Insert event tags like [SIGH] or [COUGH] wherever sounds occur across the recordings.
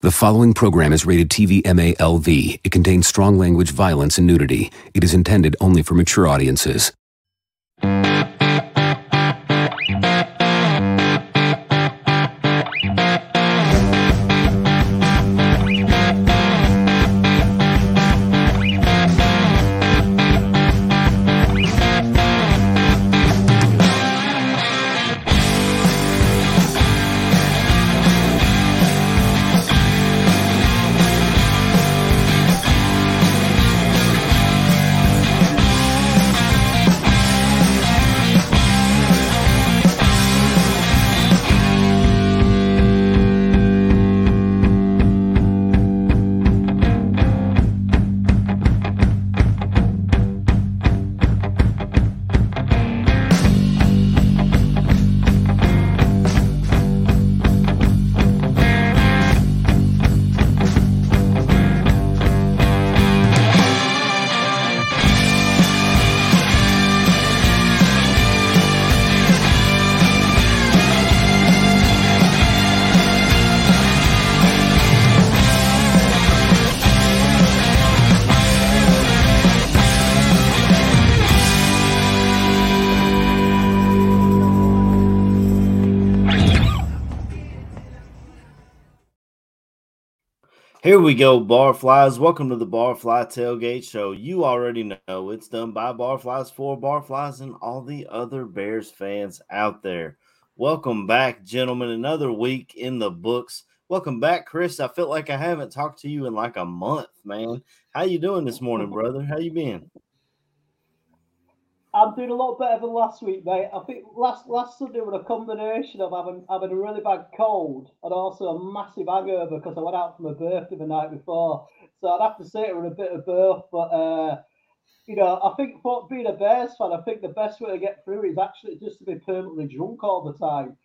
The following program is rated TV MALV. It contains strong language, violence, and nudity. It is intended only for mature audiences. Go, Barflies. Welcome to the Barfly Tailgate Show. You already know it's done by Barflies for Barflies and all the other Bears fans out there. Welcome back, gentlemen. Another week in the books. Welcome back, Chris. I feel like I haven't talked to you in like a month, man. How you doing this morning, oh. brother? How you been? I'm doing a lot better than last week, mate. I think last last Sunday was a combination of having having a really bad cold and also a massive hangover because I went out for my birthday the night before. So I'd have to say it was a bit of both. But uh, you know, I think for being a Bears fan, I think the best way to get through is actually just to be permanently drunk all the time.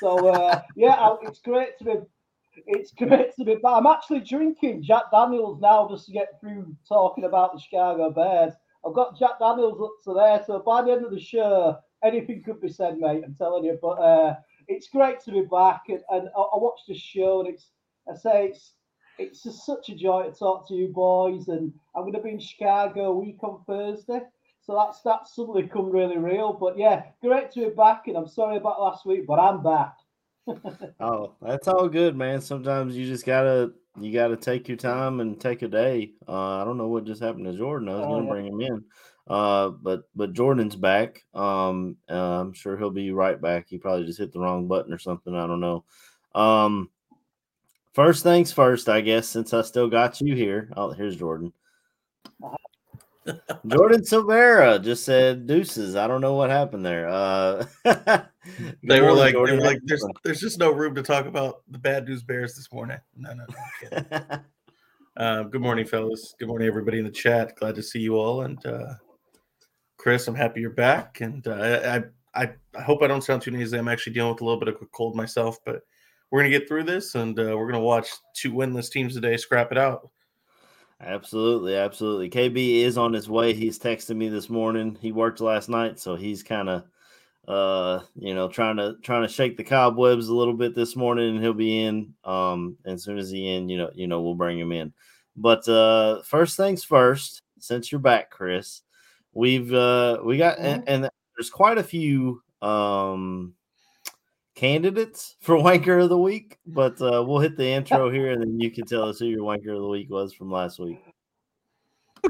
So uh, [LAUGHS] yeah, it's great to be. It's great to be back. I'm actually drinking Jack Daniels now just to get through talking about the Chicago Bears. I've got Jack Daniels up to there, so by the end of the show, anything could be said, mate. I'm telling you. But uh, it's great to be back, and, and I, I watched the show, and it's I say it's it's just such a joy to talk to you boys, and I'm going to be in Chicago week on Thursday. So that's that's suddenly come really real. But yeah, great to be back, and I'm sorry about last week, but I'm back. Oh, that's all good, man. Sometimes you just gotta you got to take your time and take a day. Uh, I don't know what just happened to Jordan. I was oh, to yeah. bring him in, uh, but but Jordan's back. Um, uh, I'm sure he'll be right back. He probably just hit the wrong button or something. I don't know. Um, first things first, I guess. Since I still got you here, oh, here's Jordan. [LAUGHS] Jordan Silvera just said deuces. I don't know what happened there. Uh, [LAUGHS] [LAUGHS] they were like, they were like, there's, there's just no room to talk about the bad news bears this morning. No, no, no. [LAUGHS] uh, good morning, fellas. Good morning, everybody in the chat. Glad to see you all. And uh, Chris, I'm happy you're back. And uh, I, I, I hope I don't sound too nasally. I'm actually dealing with a little bit of a cold myself, but we're gonna get through this, and uh, we're gonna watch two winless teams today scrap it out. Absolutely, absolutely. KB is on his way. He's texting me this morning. He worked last night, so he's kind of uh you know trying to trying to shake the cobwebs a little bit this morning and he'll be in um as soon as he in you know you know we'll bring him in but uh first things first since you're back chris we've uh we got and, mm-hmm. and there's quite a few um candidates for wanker of the week, but uh, we'll hit the intro here and then you can tell us who your wanker of the week was from last week.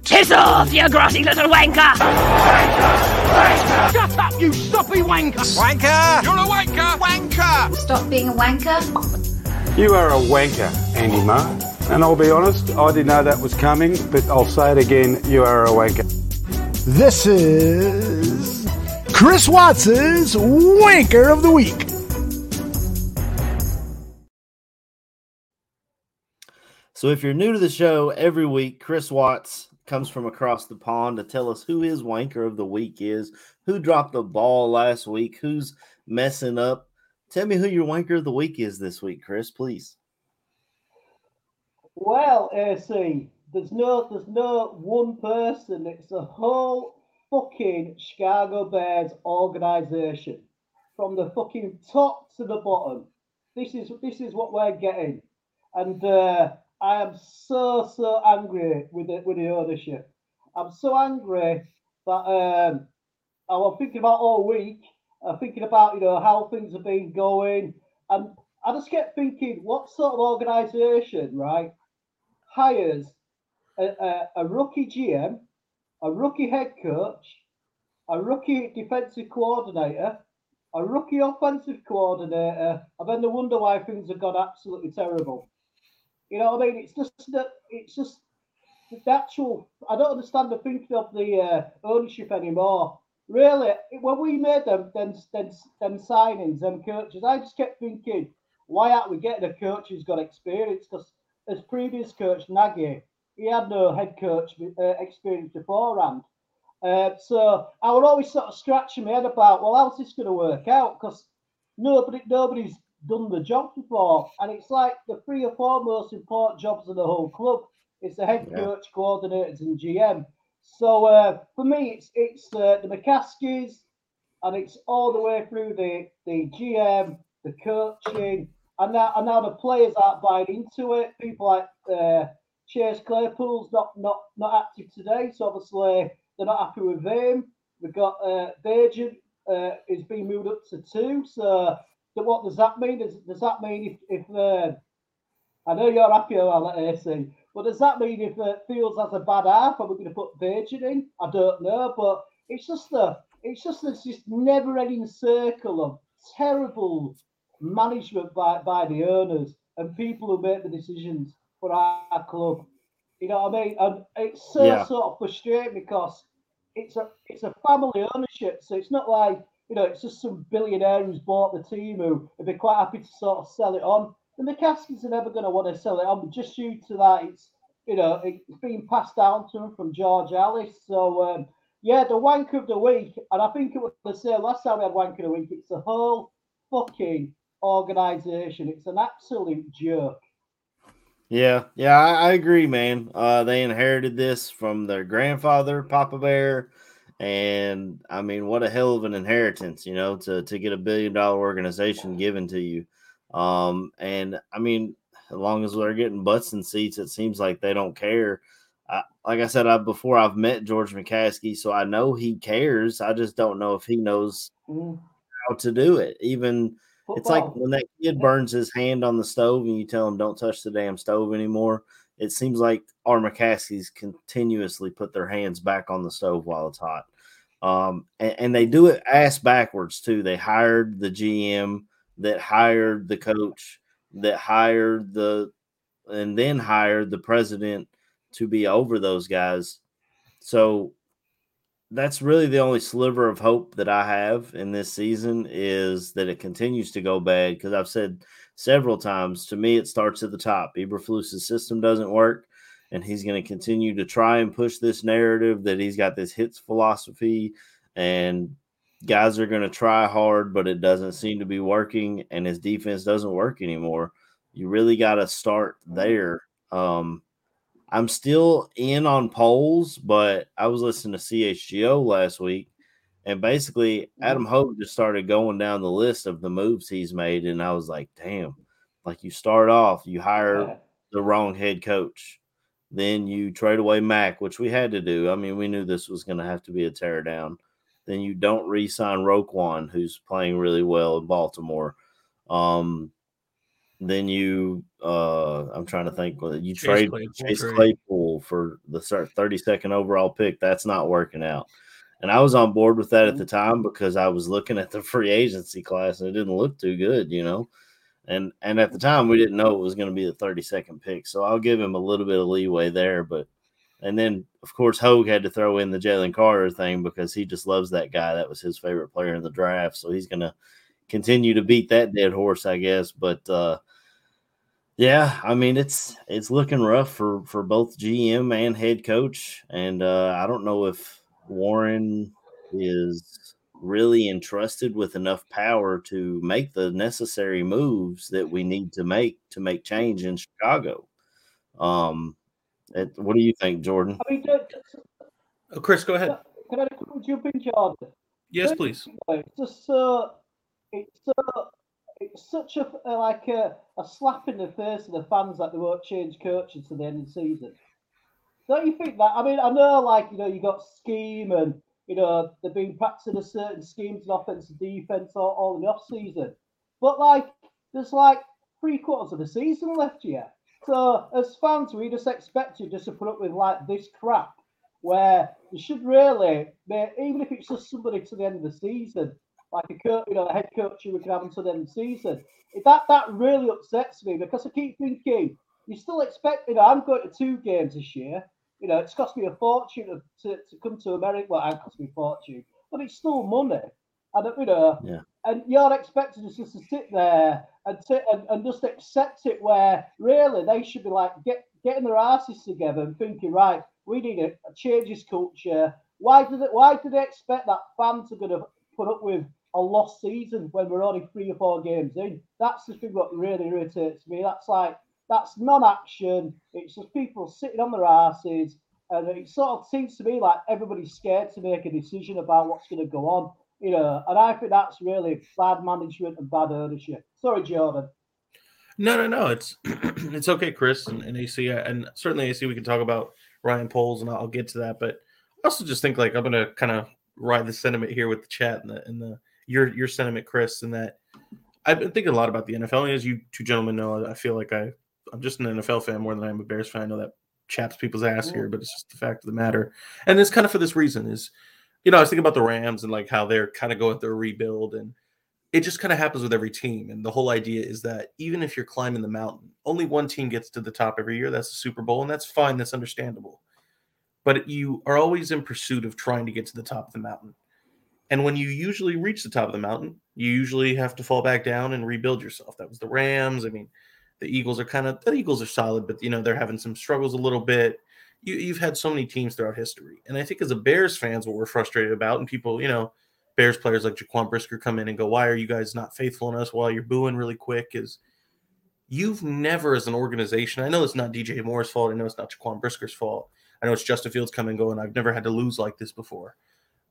Kiss off, you grassy little wanker! wanker! Shut up, you stoppy wanker! Wanker! You're a wanker! Wanker! Stop being a wanker. You are a wanker, Andy Marr. And I'll be honest, I didn't know that was coming, but I'll say it again, you are a wanker. This is Chris Watts's Wanker of the Week. So if you're new to the show, every week Chris Watts comes from across the pond to tell us who his wanker of the week is, who dropped the ball last week, who's messing up. Tell me who your wanker of the week is this week, Chris, please. Well, AC, there's no there's no one person. It's a whole fucking Chicago Bears organization from the fucking top to the bottom. This is this is what we're getting, and uh, I am so so angry with the with the ownership. I'm so angry that um, I was thinking about all week. I'm thinking about you know how things have been going, and I just kept thinking, what sort of organisation, right, hires a, a, a rookie GM, a rookie head coach, a rookie defensive coordinator, a rookie offensive coordinator, and then they wonder why things have gone absolutely terrible. You know what I mean? It's just that it's just the actual. I don't understand the thinking of the uh, ownership anymore. Really, when we made them, them, them, them signings, them coaches, I just kept thinking, why aren't we getting a coach who's got experience? Because as previous coach Nagy, he had no head coach uh, experience beforehand. Uh, so I would always sort of scratching my head about, well, how's this going to work out? Because nobody, nobody's done the job before, and it's like the three or four most important jobs in the whole club. It's the head yeah. coach, coordinators, and GM. So uh, for me, it's it's uh, the McCaskies, and it's all the way through the the GM, the coaching, and now and now the players aren't buying into it. People like uh, Chase Claypool's not not not active today, so obviously they're not happy with him. We've got uh, Virgin uh, is being moved up to two. So, what does that mean? Does, does that mean if, if uh, I know you're happy about AC, but does that mean if uh, Fields has a bad half, are we going to put Virgin in? I don't know, but it's just the it's just this just never-ending circle of terrible management by, by the owners and people who make the decisions for our club. You know what I mean? And it's so yeah. sort of frustrating because it's a it's a family ownership, so it's not like you know it's just some billionaire who's bought the team who would be quite happy to sort of sell it on. The McCaskies are never going to want to sell it on, just due to that it's you know it's been passed down to them from George Halas. So um, yeah, the wank of the week, and I think it was the same last time we had wank of the week. It's the whole fucking organization. It's an absolute joke. Yeah, yeah, I, I agree, man. Uh, they inherited this from their grandfather, Papa Bear, and I mean, what a hell of an inheritance, you know, to to get a billion dollar organization given to you. Um, and I mean, as long as they're getting butts and seats, it seems like they don't care. I, like I said I, before, I've met George McCaskey, so I know he cares. I just don't know if he knows mm. how to do it. Even Football. It's like when that kid burns his hand on the stove and you tell him don't touch the damn stove anymore. It seems like our McCaskies continuously put their hands back on the stove while it's hot. Um, and, and, they do it ass backwards too. They hired the GM that hired the coach that hired the and then hired the president to be over those guys. So that's really the only sliver of hope that I have in this season is that it continues to go bad because I've said several times to me it starts at the top. Eberflus's system doesn't work, and he's going to continue to try and push this narrative that he's got this hits philosophy and guys are going to try hard, but it doesn't seem to be working, and his defense doesn't work anymore. You really got to start there. Um, I'm still in on Poles, but I was listening to CHGO last week, and basically mm-hmm. Adam Hoge just started going down the list of the moves he's made, and I was like, damn, like you start off, you hire the wrong head coach, then you trade away Mack, which we had to do. I mean, we knew this was going to have to be a tear down. Then you don't re-sign Roquan, who's playing really well in Baltimore. Um, then you, uh, I'm trying to think. You Chase trade Claypool Chase Claypool for the 32nd overall pick. That's not working out. And I was on board with that at the mm-hmm. time because I was looking at the [LAUGHS] free agency class and it didn't look too good, you know. And and at the time we didn't know it was going to be the 32nd pick, so I'll give him a little bit of leeway there. But and then of course Hoge had to throw in the Jalen Carter thing because he just loves that guy. That was his favorite player in the draft, so he's going to continue to beat that dead horse, I guess. But uh, yeah, I mean it's it's looking rough for for both GM and head coach, and uh, I don't know if Warren is really entrusted with enough power to make the necessary moves that we need to make to make change in Chicago. Um, it, what do you think, Jordan? I mean, oh, Chris, go ahead. Can I jump in, Jordan? Yes, please. Uh, uh, it's just so. It's so. It's such a like a, a slap in the face of the fans that they won't change coaches to the end of the season. Don't you think that? I mean, I know, like you know, you got scheme and you know they've been practicing a certain schemes in offense and defense all, all in the off season, but like there's like three quarters of the season left yet. So as fans, we just expect you just to put up with like this crap, where you should really, even if it's just somebody to the end of the season, like a coach, you know, a head coach you can have until the end of the season. That that really upsets me because I keep thinking you still expect. You oh, know, I'm going to two games this year. You know, it's cost me a fortune to, to, come to America. Well, it cost me a fortune, but it's still money. And you know, yeah. and you're expected us just to sit there and, t- and and just accept it. Where really they should be like get getting their asses together and thinking, right, we need a, a change this culture. Why did it? Why did they expect that fans are going to put up with a lost season when we're only three or four games in? That's the thing that really irritates me. That's like that's non-action. It's just people sitting on their asses, and it sort of seems to me like everybody's scared to make a decision about what's going to go on. You know, and I think that's really bad management and bad ownership. Sorry, Jordan. No, no, no. It's [CLEARS THROAT] it's okay, Chris and, and AC, and certainly AC. We can talk about Ryan Poles, and I'll get to that. But I also just think like I'm gonna kind of ride the sentiment here with the chat and the and the your your sentiment, Chris, and that I've been thinking a lot about the NFL. And as you two gentlemen know, I feel like I I'm just an NFL fan more than I'm a Bears fan. I know that chaps people's ass here, mm. but it's just the fact of the matter. And it's kind of for this reason is, you know, I was thinking about the Rams and like how they're kind of going through a rebuild and it just kind of happens with every team. And the whole idea is that even if you're climbing the mountain, only one team gets to the top every year. That's the Super Bowl, and that's fine. That's understandable. But you are always in pursuit of trying to get to the top of the mountain. And when you usually reach the top of the mountain, you usually have to fall back down and rebuild yourself. That was the Rams. I mean, the Eagles are kind of the Eagles are solid, but you know they're having some struggles a little bit. You, you've had so many teams throughout history, and I think as a Bears fans, what we're frustrated about, and people, you know, Bears players like Jaquan Brisker come in and go, "Why are you guys not faithful in us?" While you're booing really quick, is you've never, as an organization, I know it's not DJ Moore's fault. I know it's not Jaquan Brisker's fault. I know it's Justin Fields coming and going. I've never had to lose like this before.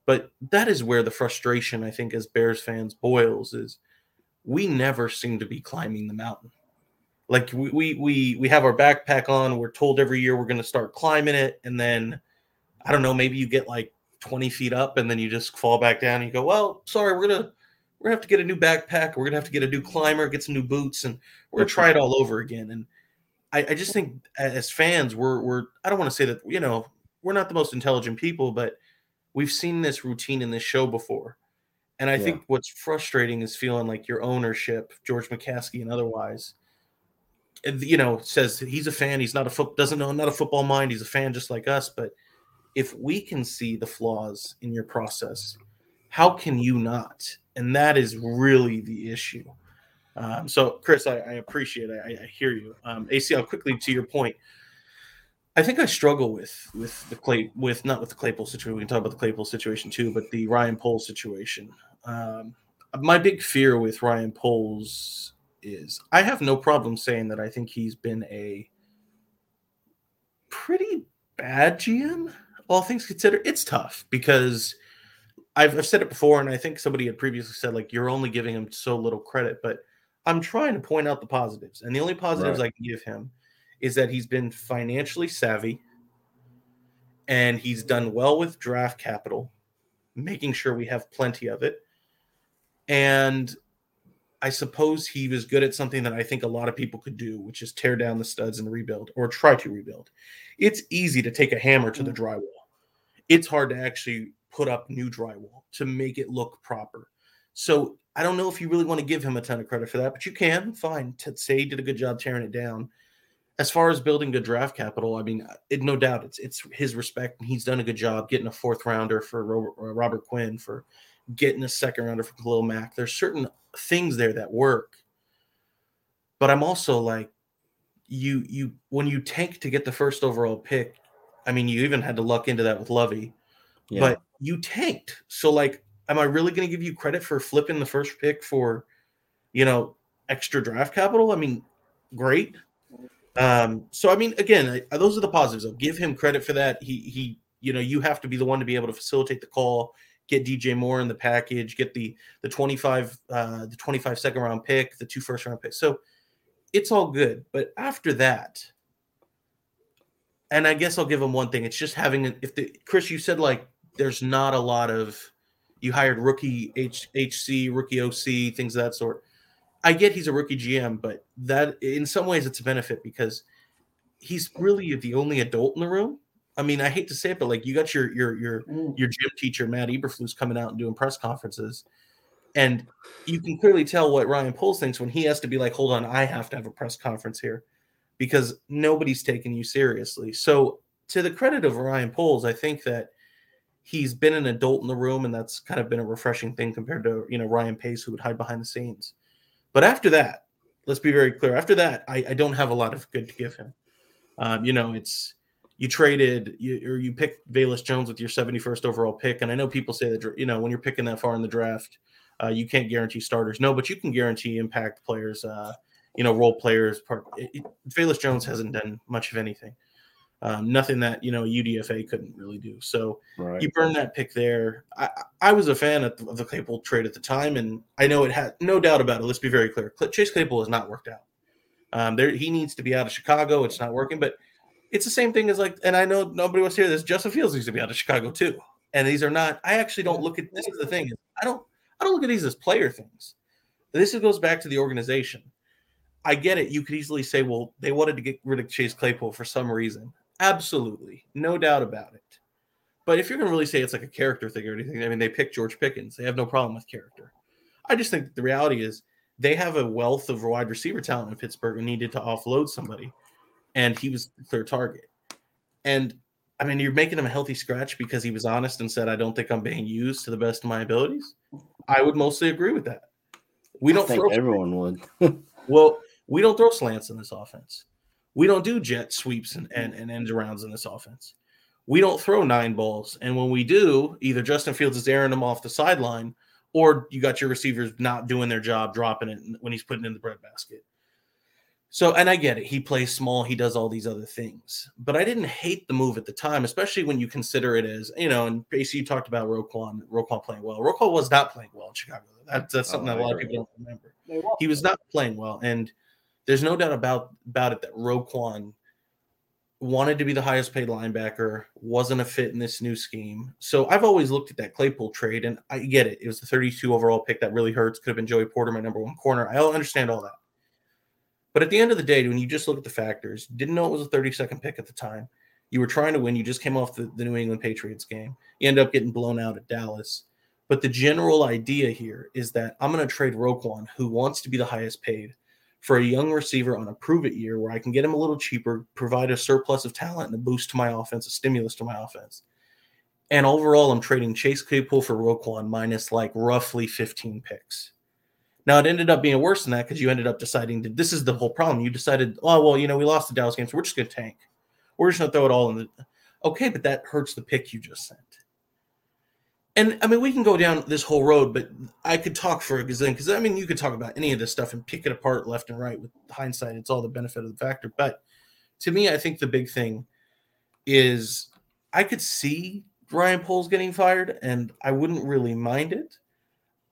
But that is where the frustration, I think, as Bears fans boils is we never seem to be climbing the mountain. Like we we we, we have our backpack on, we're told every year we're gonna start climbing it, and then I don't know, maybe you get like 20 feet up and then you just fall back down and you go, Well, sorry, we're gonna we're gonna have to get a new backpack, we're gonna have to get a new climber, get some new boots, and we're gonna try it all over again. And I, I just think as fans, we're we're I don't want to say that, you know, we're not the most intelligent people, but we've seen this routine in this show before. And I yeah. think what's frustrating is feeling like your ownership, George McCaskey and otherwise, you know, says he's a fan. He's not a foot doesn't know not a football mind. He's a fan just like us. But if we can see the flaws in your process, how can you not? And that is really the issue. Um, so, Chris, I, I appreciate it. I, I hear you. Um, ACL, quickly to your point, I think I struggle with with the Clay with not with the Claypool situation. We can talk about the Claypool situation too, but the Ryan Poles situation. Um, my big fear with Ryan Poles is I have no problem saying that I think he's been a pretty bad GM, all things considered. It's tough because I've, I've said it before, and I think somebody had previously said, like, you're only giving him so little credit, but I'm trying to point out the positives. And the only positives right. I can give him is that he's been financially savvy and he's done well with draft capital, making sure we have plenty of it. And I suppose he was good at something that I think a lot of people could do, which is tear down the studs and rebuild or try to rebuild. It's easy to take a hammer to the mm. drywall. It's hard to actually put up new drywall to make it look proper. So I don't know if you really want to give him a ton of credit for that, but you can. Fine. Say he did a good job tearing it down. As far as building good draft capital, I mean, it, no doubt it's it's his respect. He's done a good job getting a fourth rounder for Robert, Robert Quinn, for getting a second rounder for Khalil Mack. There's certain things there that work. But I'm also like, you you when you tank to get the first overall pick, I mean, you even had to luck into that with Lovie, yeah. but you tanked. So like, am I really going to give you credit for flipping the first pick for, you know, extra draft capital? I mean, great. Um, so I mean, again, I, those are the positives. I'll give him credit for that. He he you know, you have to be the one to be able to facilitate the call, get DJ Moore in the package, get the the 25 uh the 25 second round pick, the two first round picks. So it's all good. But after that, and I guess I'll give him one thing. It's just having if the Chris, you said like there's not a lot of you hired rookie H, HC, rookie OC, things of that sort. I get he's a rookie GM, but that in some ways it's a benefit because he's really the only adult in the room. I mean, I hate to say it, but like you got your your your mm. your gym teacher Matt Eberflus coming out and doing press conferences, and you can clearly tell what Ryan Poles thinks when he has to be like, "Hold on, I have to have a press conference here," because nobody's taking you seriously. So, to the credit of Ryan Poles, I think that he's been an adult in the room, and that's kind of been a refreshing thing compared to you know Ryan Pace, who would hide behind the scenes. But after that, let's be very clear. After that, I, I don't have a lot of good to give him. Um, you know, it's you traded you, or you picked Velus Jones with your 71st overall pick. And I know people say that, you know, when you're picking that far in the draft, uh, you can't guarantee starters. No, but you can guarantee impact players, uh, you know, role players. Part Velus Jones hasn't done much of anything. Um, nothing that you know UDFA couldn't really do. So right. you burned that pick there. I, I was a fan of the, of the, Claypool trade at the time, and I know it had no doubt about it. Let's be very clear: Chase Claypool has not worked out. Um, there, he needs to be out of Chicago. It's not working, but it's the same thing as like, and I know nobody wants to hear this. Justin Fields needs to be out of Chicago too. And these are not. I actually don't look at this. Is the thing. I don't. I don't look at these as player things. This goes back to the organization. I get it. You could easily say, well, they wanted to get rid of Chase Claypool for some reason. Absolutely, no doubt about it. But if you're going to really say it's like a character thing or anything, I mean, they picked George Pickens. They have no problem with character. I just think the reality is they have a wealth of wide receiver talent in Pittsburgh and needed to offload somebody and he was their target. And I mean, you're making him a healthy scratch because he was honest and said, "I don't think I'm being used to the best of my abilities." I would mostly agree with that. We don't think everyone would. [LAUGHS] well, we don't throw slants in this offense. We don't do jet sweeps and, and, and end arounds in this offense. We don't throw nine balls. And when we do, either Justin Fields is airing them off the sideline or you got your receivers not doing their job, dropping it when he's putting in the breadbasket. So, and I get it. He plays small. He does all these other things. But I didn't hate the move at the time, especially when you consider it as, you know, and basically you talked about Roquan, Roquan playing well. Roquan was not playing well in Chicago. That, that's oh, something oh, that a lot of people don't remember. He was not playing well. And there's no doubt about, about it that Roquan wanted to be the highest paid linebacker, wasn't a fit in this new scheme. So I've always looked at that Claypool trade and I get it. It was the 32 overall pick that really hurts. Could have been Joey Porter, my number one corner. I understand all that. But at the end of the day, when you just look at the factors, didn't know it was a 30 second pick at the time. You were trying to win. You just came off the, the New England Patriots game. You end up getting blown out at Dallas. But the general idea here is that I'm going to trade Roquan, who wants to be the highest paid, for a young receiver on a prove it year where I can get him a little cheaper, provide a surplus of talent and a boost to my offense, a stimulus to my offense. And overall, I'm trading Chase Claypool for Roquan minus like roughly 15 picks. Now it ended up being worse than that because you ended up deciding that This is the whole problem. You decided, oh well, you know, we lost the Dallas game, so we're just going to tank. We're just going to throw it all in the. Okay, but that hurts the pick you just sent. And I mean, we can go down this whole road, but I could talk for a gazillion because I mean, you could talk about any of this stuff and pick it apart left and right. With hindsight, it's all the benefit of the factor. But to me, I think the big thing is I could see Ryan Poles getting fired, and I wouldn't really mind it.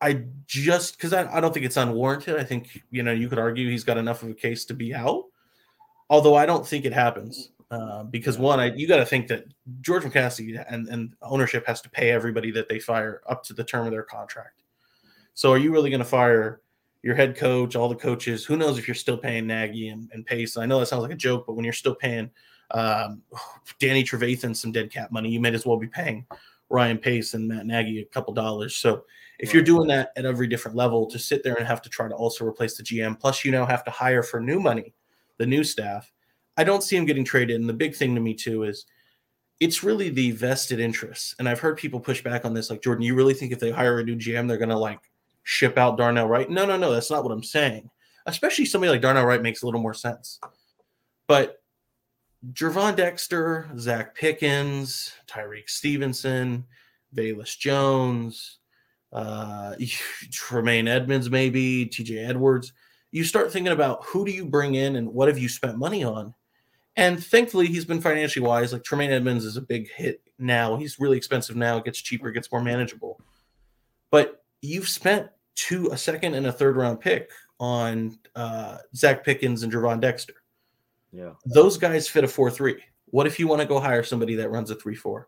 I just because I, I don't think it's unwarranted. I think you know you could argue he's got enough of a case to be out. Although I don't think it happens uh, because one, I, you got to think that George McCaskey and, and ownership has to pay everybody that they fire up to the term of their contract. So are you really going to fire your head coach, all the coaches? Who knows if you're still paying Nagy and, and Pace? I know that sounds like a joke, but when you're still paying um, [SIGHS] Danny Trevathan some dead cap money, you might as well be paying Ryan Pace and Matt Nagy a couple dollars. So if you're doing that at every different level, to sit there and have to try to also replace the GM, plus you now have to hire for new money, the new staff. I don't see him getting traded. And the big thing to me too is it's really the vested interests. And I've heard people push back on this, like Jordan, you really think if they hire a new GM, they're gonna like ship out Darnell Wright? No, no, no, that's not what I'm saying. Especially somebody like Darnell Wright makes a little more sense. But Gervon Dexter, Zacch Pickens, Tyrique Stevenson, Velus Jones, uh, [LAUGHS] Tremaine Edmunds, maybe TJ Edwards. You start thinking about who do you bring in and what have you spent money on, And thankfully, he's been financially wise. Like Tremaine Edmunds is a big hit now. He's really expensive now. It gets cheaper, gets more manageable. But you've spent two, a second and a third round pick on uh, Zacch Pickens and Gervon Dexter. Yeah. Those guys fit a 4 3. What if you want to go hire somebody that runs a 3 4?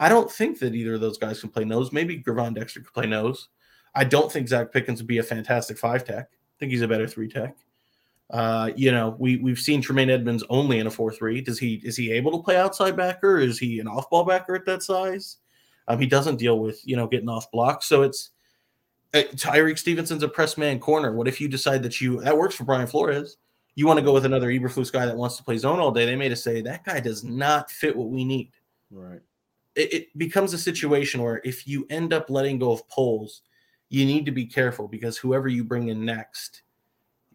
I don't think that either of those guys can play nose. Maybe Gervon Dexter could play nose. I don't think Zacch Pickens would be a fantastic five tech. I think he's a better three tech. Uh, you know, we we've seen Tremaine Edmunds only in a four three. Does he is he able to play outside backer? Is he an off ball backer at that size? Um, he doesn't deal with you know getting off blocks. So it's uh, Tyrique Stevenson's a press man corner. What if you decide that you that works for Brian Flores? You want to go with another Eberflus guy that wants to play zone all day? They made us say that guy does not fit what we need. Right. It, it becomes a situation where if you end up letting go of Poles, you need to be careful because whoever you bring in next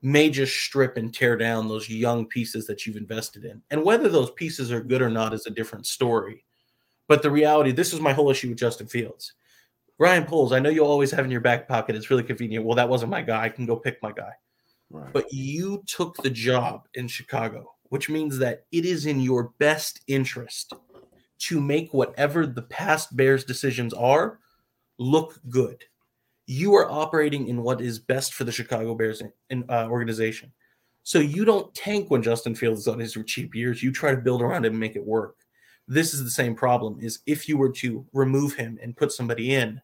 may just strip and tear down those young pieces that you've invested in. And whether those pieces are good or not is a different story. But the reality, this is my whole issue with Justin Fields. Ryan Poles, I know you'll always have in your back pocket. It's really convenient. Well, that wasn't my guy. I can go pick my guy. Right. But you took the job in Chicago, which means that it is in your best interest to make whatever the past Bears decisions are look good you are operating in what is best for the Chicago Bears in, uh, organization. So you don't tank when Justin Fields is on his cheap years. You try to build around him and make it work. This is the same problem. Is if you were to remove him and put somebody in,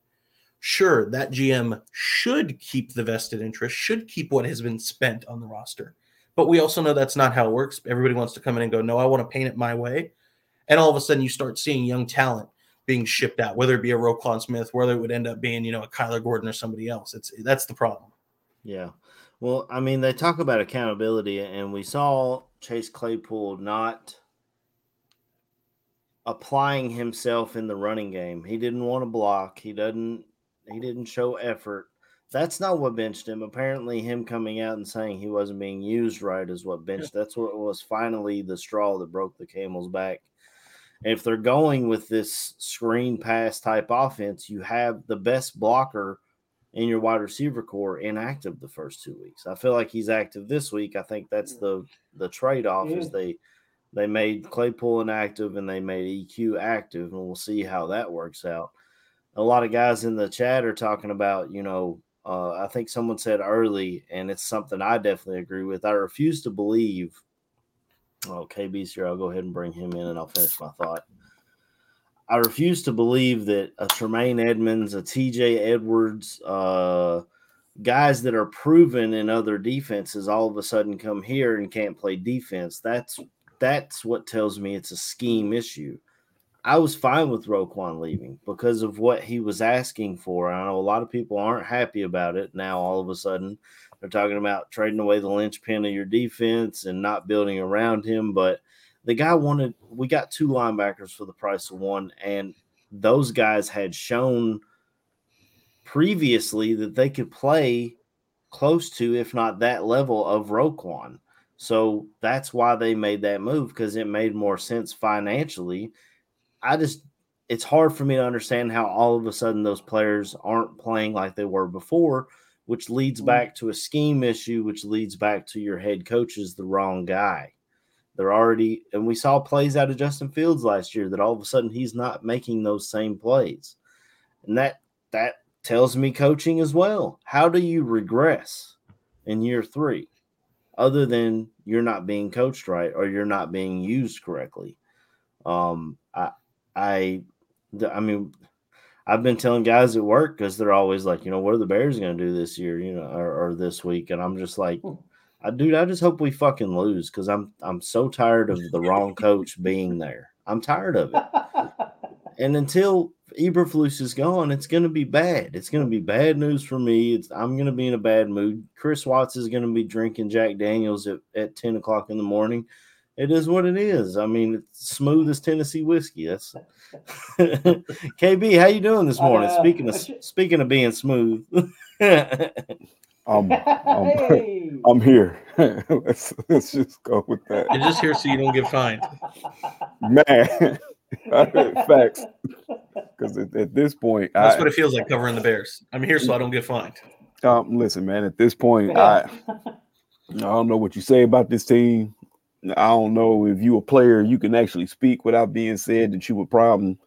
sure, that GM should keep the vested interest, should keep what has been spent on the roster. But we also know that's not how it works. Everybody wants to come in and go, no, I want to paint it my way. And all of a sudden, you start seeing young talent being shipped out, whether it be a Roquan Smith, whether it would end up being, you know, a Kyler Gordon or somebody else. It's that's the problem. Yeah. Well, I mean, they talk about accountability, and we saw Chase Claypool not applying himself in the running game. He didn't want to block. He doesn't. He didn't show effort. That's not what benched him. Apparently, him coming out and saying he wasn't being used right is what benched. That's what was finally the straw that broke the camel's back if they're going with this screen pass type offense, you have the best blocker in your wide receiver core inactive the first two weeks. I feel like he's active this week. I think that's the the trade off Yeah. is they they made Claypool inactive and they made EQ active, and we'll see how that works out. A lot of guys in the chat are talking about, you know, uh, I think someone said early, and it's something I definitely agree with. I refuse to believe Oh, KB's here. I'll go ahead and bring him in and I'll finish my thought. I refuse to believe that a Tremaine Edmunds, a TJ Edwards, uh, guys that are proven in other defenses all of a sudden come here and can't play defense. That's that's what tells me it's a scheme issue. I was fine with Roquan leaving because of what he was asking for. I know a lot of people aren't happy about it now. All of a sudden, they're talking about trading away the linchpin of your defense and not building around him. But the guy wanted, we got two linebackers for the price of one. And those guys had shown previously that they could play close to, if not that level of Roquan. So that's why they made that move because it made more sense financially. I just, it's hard for me to understand how all of a sudden those players aren't playing like they were before which leads back to a scheme issue, which leads back to your head coach is the wrong guy. They're already, and we saw plays out of Justin Fields last year that all of a sudden he's not making those same plays, and that that tells me coaching as well. How do you regress in year three, other than you're not being coached right or you're not being used correctly? Um, I, I, I mean, I've been telling guys at work because they're always like, you know, what are the Bears going to do this year, you know, or, or this week? And I'm just like, hmm. I dude, I just hope we fucking lose because I'm I'm so tired of the wrong coach being there. I'm tired of it. [LAUGHS] And until Eberflus is gone, it's going to be bad. It's going to be bad news for me. It's I'm going to be in a bad mood. Chris Watts is going to be drinking Jack Daniels at, at 10 o'clock in the morning. It is what it is. I mean, it's smooth as Tennessee whiskey. That's [LAUGHS] KB. How you doing this morning? Uh, speaking of [LAUGHS] speaking of being smooth, [LAUGHS] I'm, I'm, Hey! I'm here. let's, let's just go with that. You're just here so you don't get fined. Man, facts. Because at, at this point, That's I, what it feels like covering the Bears. I'm here so I don't get fined. um, listen, man, at this point, I, I don't know what you say about this team. I don't know if you a player you can actually speak without being said that you a problem.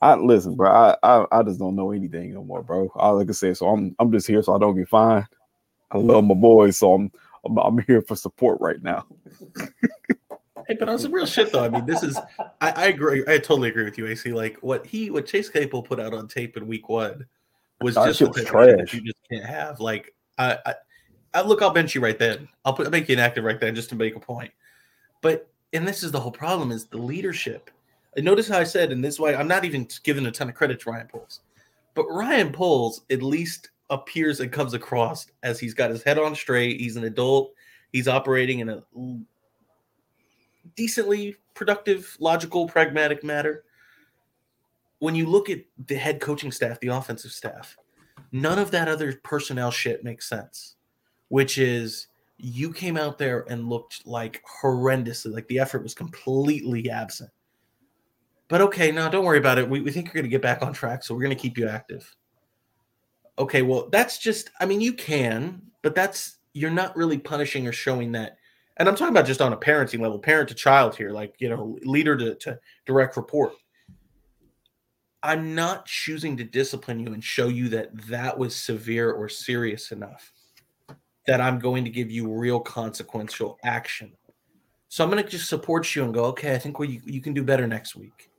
I listen, bro. I, I, I just don't know anything no more, bro. I, like I said, so I'm I'm just here so I don't get fined. I love my boys, so I'm I'm, I'm here for support right now. [LAUGHS] hey, but on some real shit though, I mean, this is I, I agree. I totally agree with you, AC. Like what he what Chase Claypool put out on tape in week one was That just was trash. that you just can't have. Like I, I, I look, I'll bench you right then. I'll put I'll make you inactive right then just to make a point. But and this is the whole problem is the leadership. Notice how I said, and this is why I'm not even giving a ton of credit to Ryan Poles, but Ryan Poles at least appears and comes across as he's got his head on straight. He's an adult. He's operating in a decently productive, logical, pragmatic matter. When you look at the head coaching staff, the offensive staff, none of that other personnel shit makes sense. Which is you came out there and looked like horrendously, like the effort was completely absent. But okay, no, don't worry about it. We, we think you're going to get back on track, so we're going to keep you active. Okay, well, that's just, I mean, you can, but that's, you're not really punishing or showing that. And I'm talking about just on a parenting level, parent to child here, like, you know, leader to, to direct report. I'm not choosing to discipline you and show you that that was severe or serious enough that I'm going to give you real consequential action. So I'm going to just support you and go, okay, I think we, you can do better next week.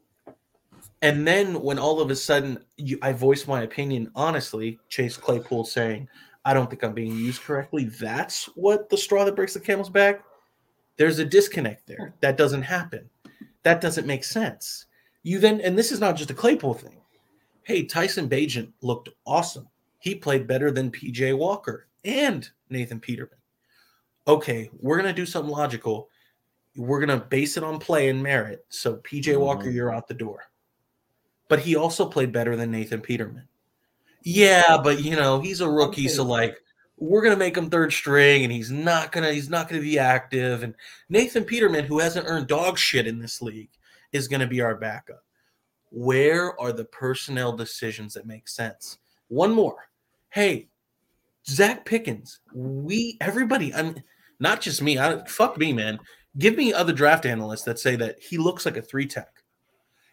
And then when all of a sudden you, I voice my opinion honestly, Chase Claypool saying, I don't think I'm being used correctly. That's what the straw that breaks the camel's back. There's a disconnect there. That doesn't happen. That doesn't make sense. You then, and this is not just a Claypool thing. Hey, Tyson Bagent looked awesome. He played better than PJ Walker and Nathan Peterman. Okay, we're going to do something logical. We're going to base it on play and merit. So, PJ mm-hmm. Walker, you're out the door. But he also played better than Nathan Peterman. Yeah, but you know, he's a rookie, so like we're gonna make him third string and he's not gonna he's not gonna be active. And Nathan Peterman, who hasn't earned dog shit in this league, is gonna be our backup. Where are the personnel decisions that make sense? One more. Hey, Zacch Pickens, we everybody, I'm not just me, I fuck me, man. Give me other draft analysts that say that he looks like a three tech.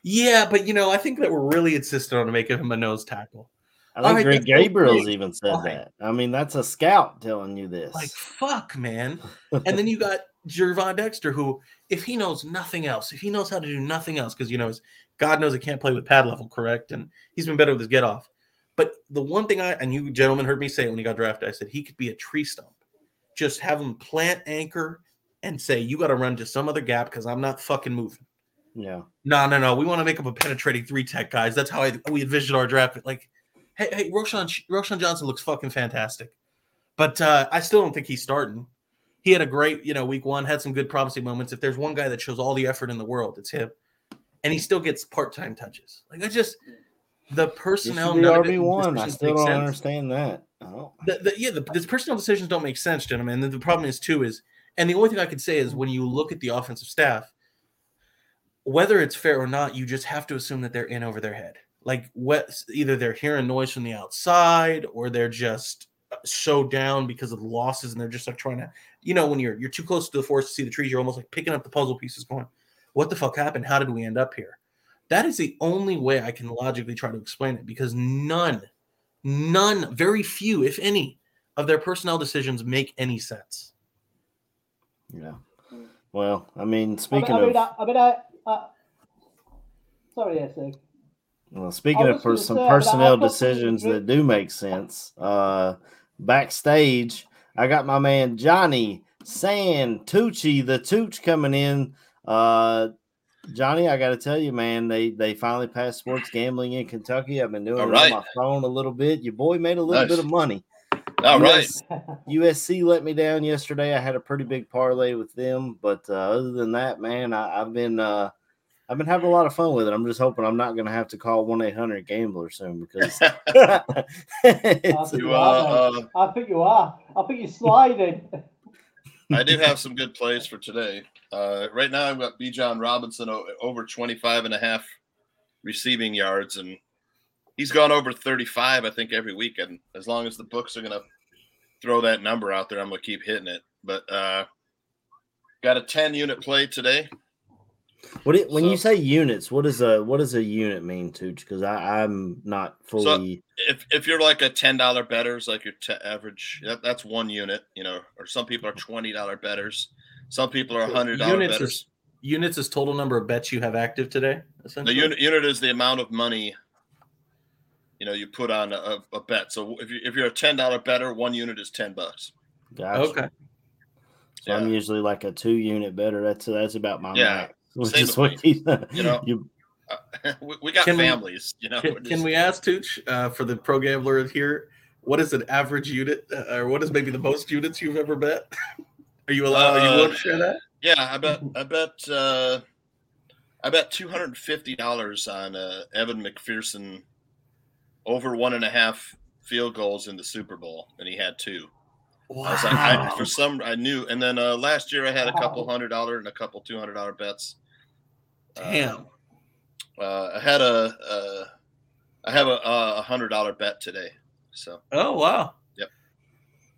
Yeah, but you know, I think that we're really insistent on making him a nose tackle. I think right, Greg Gabriel's okay. even said that. I mean, that's a scout telling you this. Like, fuck, man. [LAUGHS] and then you got Gervon Dexter, who, if he knows nothing else, if he knows how to do nothing else, because you know, God knows he can't play with pad level, correct? And he's been better with his get off. But the one thing I and you gentlemen heard me say when he got drafted, I said he could be a tree stump. Just have him plant anchor and say, you got to run to some other gap because I'm not fucking moving. yeah. No, no, no. We want to make him a penetrating three tech guys. That's how I, we envisioned our draft. Like, hey, hey, Roschon, Roschon Johnson looks fucking fantastic, but uh, I still don't think he's starting. He had a great, you know, week one, had some good promising moments. If there's one guy that shows all the effort in the world, it's him, and he still gets part time touches. Like I just the personnel. the be none of it- RB one. I still don't sense. understand that. Oh. The, the, yeah, the, the personnel decisions don't make sense, gentlemen. The, the problem is too is, and the only thing I could say is when you look at the offensive staff, whether it's fair or not, you just have to assume that they're in over their head. Like what either they're hearing noise from the outside or they're just uh, so down because of the losses and they're just like trying to, you know, when you're you're too close to the forest to see the trees, you're almost like picking up the puzzle pieces, going, "What the fuck happened? How did we end up here?" That is the only way I can logically try to explain it because none, none, very few, if any, of their personnel decisions make any sense. Yeah. Well, I mean, speaking I mean, of I, I mean, I, I, sorry, AC. Well, speaking of was per- some say, I mean, I personnel thought decisions that do make sense, uh, backstage, I got my man Johnny Santucci, the Tooch, coming in. Uh, Johnny, I got to tell you, man, they they finally passed sports gambling in Kentucky. I've been doing All it right. on my phone a little bit. Your boy made a little Nice. bit of money. All right. US USC let me down yesterday. I had a pretty big parlay with them, but uh, other than that, man, I, I've been uh, I've been having a lot of fun with it. I'm just hoping I'm not going to have to call one eight hundred gambler soon because I [LAUGHS] [LAUGHS] it's, think You, you are. uh, mate. I think you are. I think you're sliding. I do have some good plays for today. Uh, right now, I've got Bijan Robinson over 25 and a half receiving yards, and he's gone over 35, I think, every week. And as long as the books are going to throw that number out there, I'm going to keep hitting it. But uh, got a 10 unit play today. What it, when so, you say units, what does a what does a unit mean to? Because I'm not fully. So if if you're like a ten dollar betters, like your t- average, that, that's one unit, you know. Or some people are twenty dollar betters. Some people are hundred dollar betters. Is, units is total number of bets you have active today. The unit unit is the amount of money. You know, you put on a, a bet. So if you if you're a ten dollar better, one unit is ten bucks. Gotcha. Okay. So yeah. I'm usually like a two unit better. That's that's about my yeah. Max. [LAUGHS] Which is what you, you know. You, uh, [LAUGHS] we, we, got can families, we, you know. Can, just, can we ask Tooch uh, for the pro gambler of here? What is an average unit, uh, or what is maybe the most units you've ever bet? [LAUGHS] are you allowed? are you willing to share that? Uh, yeah, I bet. I bet. Uh, I bet two hundred and fifty dollars on uh, Evan McPherson over one and a half field goals in the Super Bowl, and he had two. Wow. I was like, I, for some, I knew. And then uh, last year, I had a couple hundred dollar and a couple two hundred dollar bets. Damn. Uh, I had a, uh, I have a, a hundred dollar bet today. So. Oh wow.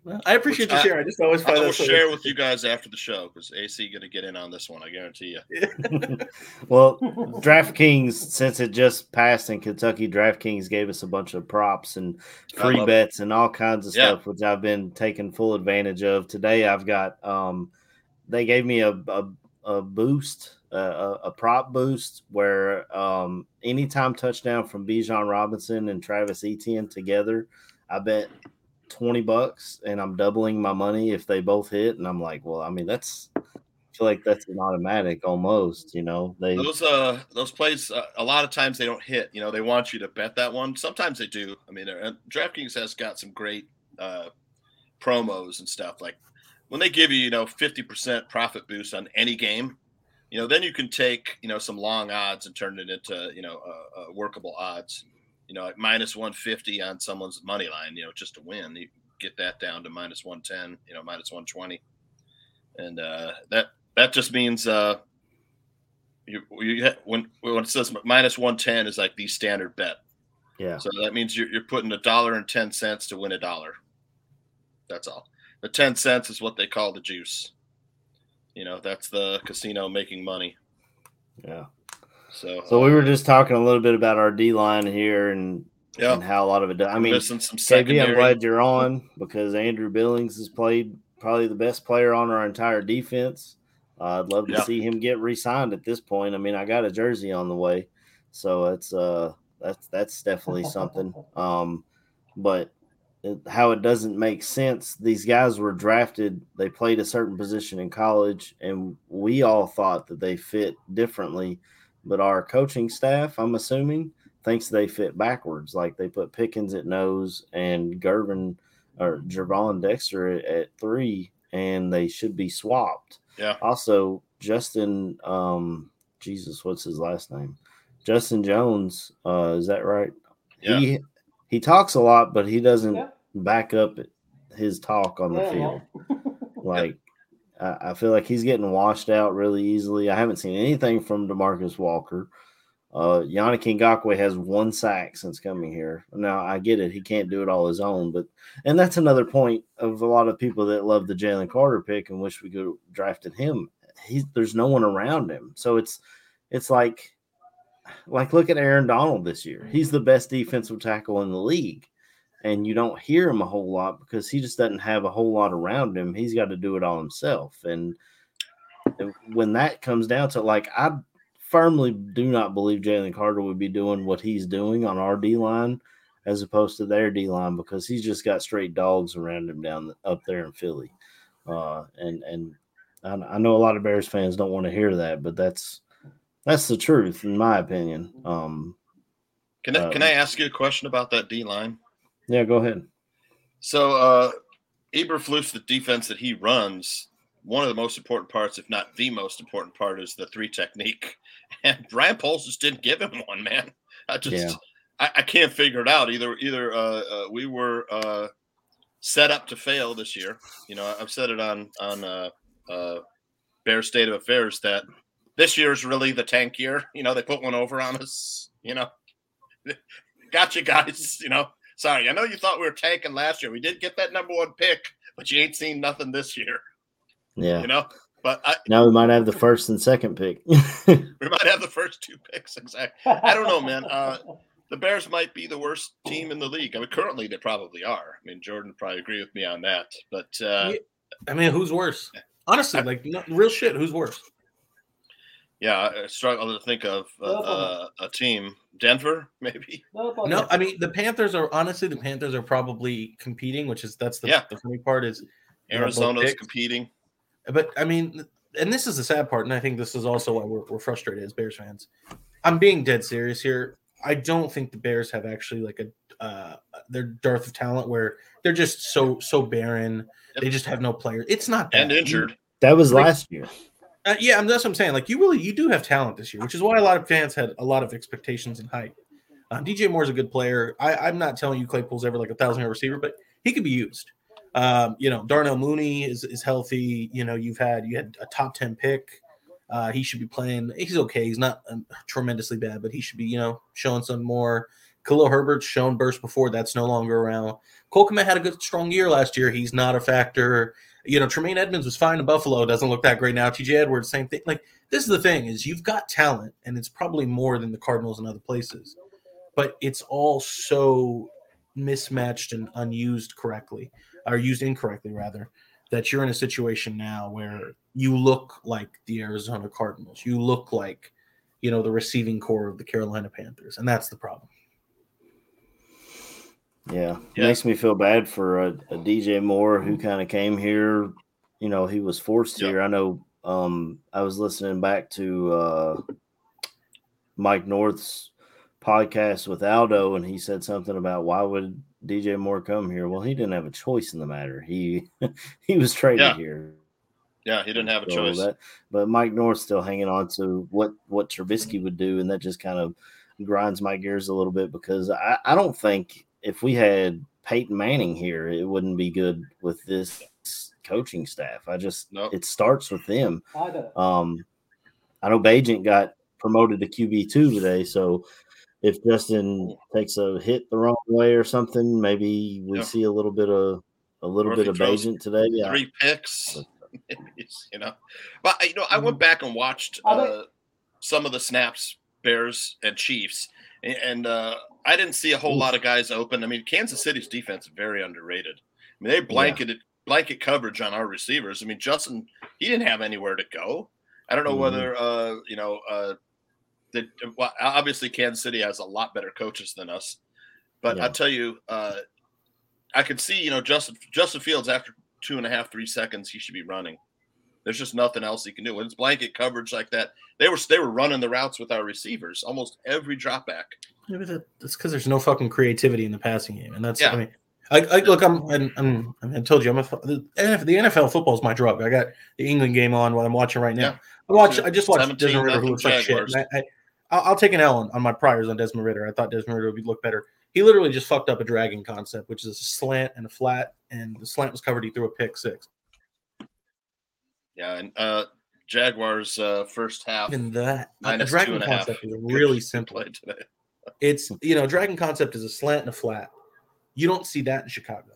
Yep. Well, I appreciate Which you sharing. I, I just always find I will share with you guys after the show because AC going to get in on this one. I guarantee you. [LAUGHS] [LAUGHS] well, DraftKings, since it just passed in Kentucky, DraftKings gave us a bunch of props and free bets it. and all kinds of yeah. stuff, which I've been taking full advantage of. Today, I've got. um They gave me a, a, a boost a, a, prop boost where um, anytime touchdown from Bijan Robinson and Travis Etienne together, I bet 20 bucks and I'm doubling my money if they both hit. And I'm like, well, I mean, that's, I feel like that's an automatic almost, you know, they, those, uh, those plays, uh, a lot of times they don't hit, you know, they want you to bet that one. Sometimes they do. I mean, uh, DraftKings has got some great, uh, promos and stuff like when they give you, you know, 50% profit boost on any game, you know, then you can take, you know, some long odds and turn it into, you know, uh, uh, workable odds. You know, like minus 150 on someone's money line, you know, just to win. You get that down to minus 110, you know, minus 120. And uh, that that just means uh, you, you when when it says minus 110 is like the standard bet. Yeah. So that means you're, you're putting a dollar and 10 cents to win a dollar. That's all. The 10 cents is what they call the juice. You know, that's the casino making money. Yeah. So, so we were just talking a little bit about our D line here and, yeah. and how a lot of it. Does. I mean, missing some KB, I'm glad you're on because Andrew Billings has played probably the best player on our entire defense. Uh, I'd love to yeah. see him get re-signed at this point. I mean, I got a jersey on the way, so it's uh that's that's definitely something. [LAUGHS] Um, but how it doesn't make sense. These guys were drafted, they played a certain position in college, and we all thought that they fit differently. But our coaching staff, I'm assuming, thinks they fit backwards. Like they put Pickens at nose and Gervin or Gervon Dexter at, at three, and they should be swapped. Yeah. Also, Justin, um, Jesus, what's his last name? Justin Jones. Uh, is that right? Yeah. He he talks a lot, but he doesn't yeah. back up his talk on the yeah. field. [LAUGHS] like I, feel like he's getting washed out really easily. I haven't seen anything from Demarcus Walker. Uh, Yannick Ngakoue has one sack since coming here. Now I get it; he can't do it all his own, but and that's another point of a lot of people that love the Jalen Carter pick and wish we could have drafted him. He's there's no one around him, so it's it's like like look at Aaron Donald this year. He's the best defensive tackle in the league. And you don't hear him a whole lot because he just doesn't have a whole lot around him. He's got to do it all himself. And when that comes down to like I firmly do not believe Jalen Carter would be doing what he's doing on our D line as opposed to their D line because he's just got straight dogs around him down up there in Philly. Uh, and and I, I know a lot of Bears fans don't want to hear that, but that's that's the truth, in my opinion. Um, can I, uh, can I ask you a question about that D line? Yeah, go ahead. So, uh, Eberflus, the defense that he runs, one of the most important parts, if not the most important part, is the three technique. [LAUGHS] And Ryan Poles just didn't give him one, man. I just, yeah. I, I, can't figure it out. Either, either uh, uh, we were uh, set up to fail this year. You know, I've said it on on uh, uh, Bear State of Affairs that this year's really the tank year. You know, they put one over on us. You know, [LAUGHS] gotcha, guys. You know, sorry. I know you thought we were tanking last year. We did get that number one pick, but you ain't seen nothing this year. Yeah. You know, But I, now we might have the first and second pick. [LAUGHS] we might have the first two picks. Exactly. I don't know, man. Uh, the Bears might be the worst team in the league. I mean, currently they probably are. I mean, Jordan would probably agree with me on that. But uh, I mean, who's worse? Honestly, like no, real shit. Who's worse? Yeah, I struggle to think of uh, uh, a team. Denver, [LAUGHS] maybe. No, I mean the Panthers are honestly the Panthers are probably competing, which is that's the, Yeah. the funny part is you know, Arizona's competing. But I mean, and this is the sad part, and I think this is also why we're, we're frustrated as Bears fans. I'm being dead serious here. I don't think the Bears have actually like a uh, their dearth of talent where they're just so so barren. They just have no players. It's not that. And injured. That was Like- last year. Uh, yeah, I'm- that's what I'm saying. Like you really, you do have talent this year, which is why a lot of fans had a lot of expectations and hype. Uh, DJ Moore's a good player. I, I'm not telling you Claypool's ever like a thousand yard receiver, but he could be used. Um, you know, Darnell Mooney is, is healthy. You know, you've had you had a top ten pick. Uh, he should be playing. He's okay. He's not um, tremendously bad, but he should be you know showing some more. Khalil Herbert's shown burst before. That's no longer around. Cole had a good strong year last year. He's not a factor. You know, Tremaine Edmunds was fine in Buffalo. Doesn't look that great now. TJ Edwards, same thing. Like this is the thing is you've got talent, and it's probably more than the Cardinals and other places, but it's all so mismatched and unused correctly, or used incorrectly rather, that you're in a situation now where you look like the Arizona Cardinals. You look like, you know, the receiving core of the Carolina Panthers, and that's the problem. Yeah, it makes me feel bad for a, a DJ Moore who kind of came here. You know, he was forced here. I know. Um, I was listening back to uh, Mike North's podcast with Aldo, and he said something about why would DJ Moore come here? Well, he didn't have a choice in the matter. He [LAUGHS] he was traded Yeah. here. Yeah, he didn't have a So choice. that- but Mike North's still hanging on to what what Trubisky would do, and that just kind of grinds my gears a little bit because I, I don't think if we had Peyton Manning here, it wouldn't be good with this coaching staff. I just it starts with them. I. Um, I know Bagent got promoted to QB two today, so if Justin takes a hit the wrong way or something, maybe we Yeah. see a little bit of a little Or bit of throws Bagent today. Yeah. Three picks, [LAUGHS] you know. But you know, I Mm-hmm. went back and watched uh, some of the snaps, Bears and Chiefs, and, and uh, I didn't see a whole lot of guys open. I mean, Kansas City's defense is very underrated. I mean, they blanketed blanket coverage on our receivers. I mean, Justin, he didn't have anywhere to go. I don't know Mhm. whether uh, you know uh, that. Well, obviously, Kansas City has a lot better coaches than us, but Yeah. I tell you, uh, I could see you know Justin Justin Fields after two and a half three seconds he should be running. There's just nothing else he can do. When it's blanket coverage like that, they were they were running the routes with our receivers almost every drop back. Yeah, that, that's because there's no fucking creativity in the passing game, and that's Yeah. I mean, I, I look, I'm, I'm, I'm, I told you, I'm a the NFL, football is my drug. I got the England game on what I'm watching right now. Yeah. I watch, I just watched 17 Desmond Ridder, who looks like shit. I, I, I'll, I'll take an L on, on my priors on Desmond Ridder. I thought Desmond Ridder would look better. He literally just fucked up a dragging concept, which is a slant and a flat, and the slant was covered. He threw a pick six. Yeah, and uh Jaguars uh first half Even that, a minus dragging two and a half. concept is really simple. today. [LAUGHS] It's you know, dragon concept is a slant and a flat. You don't see that in Chicago.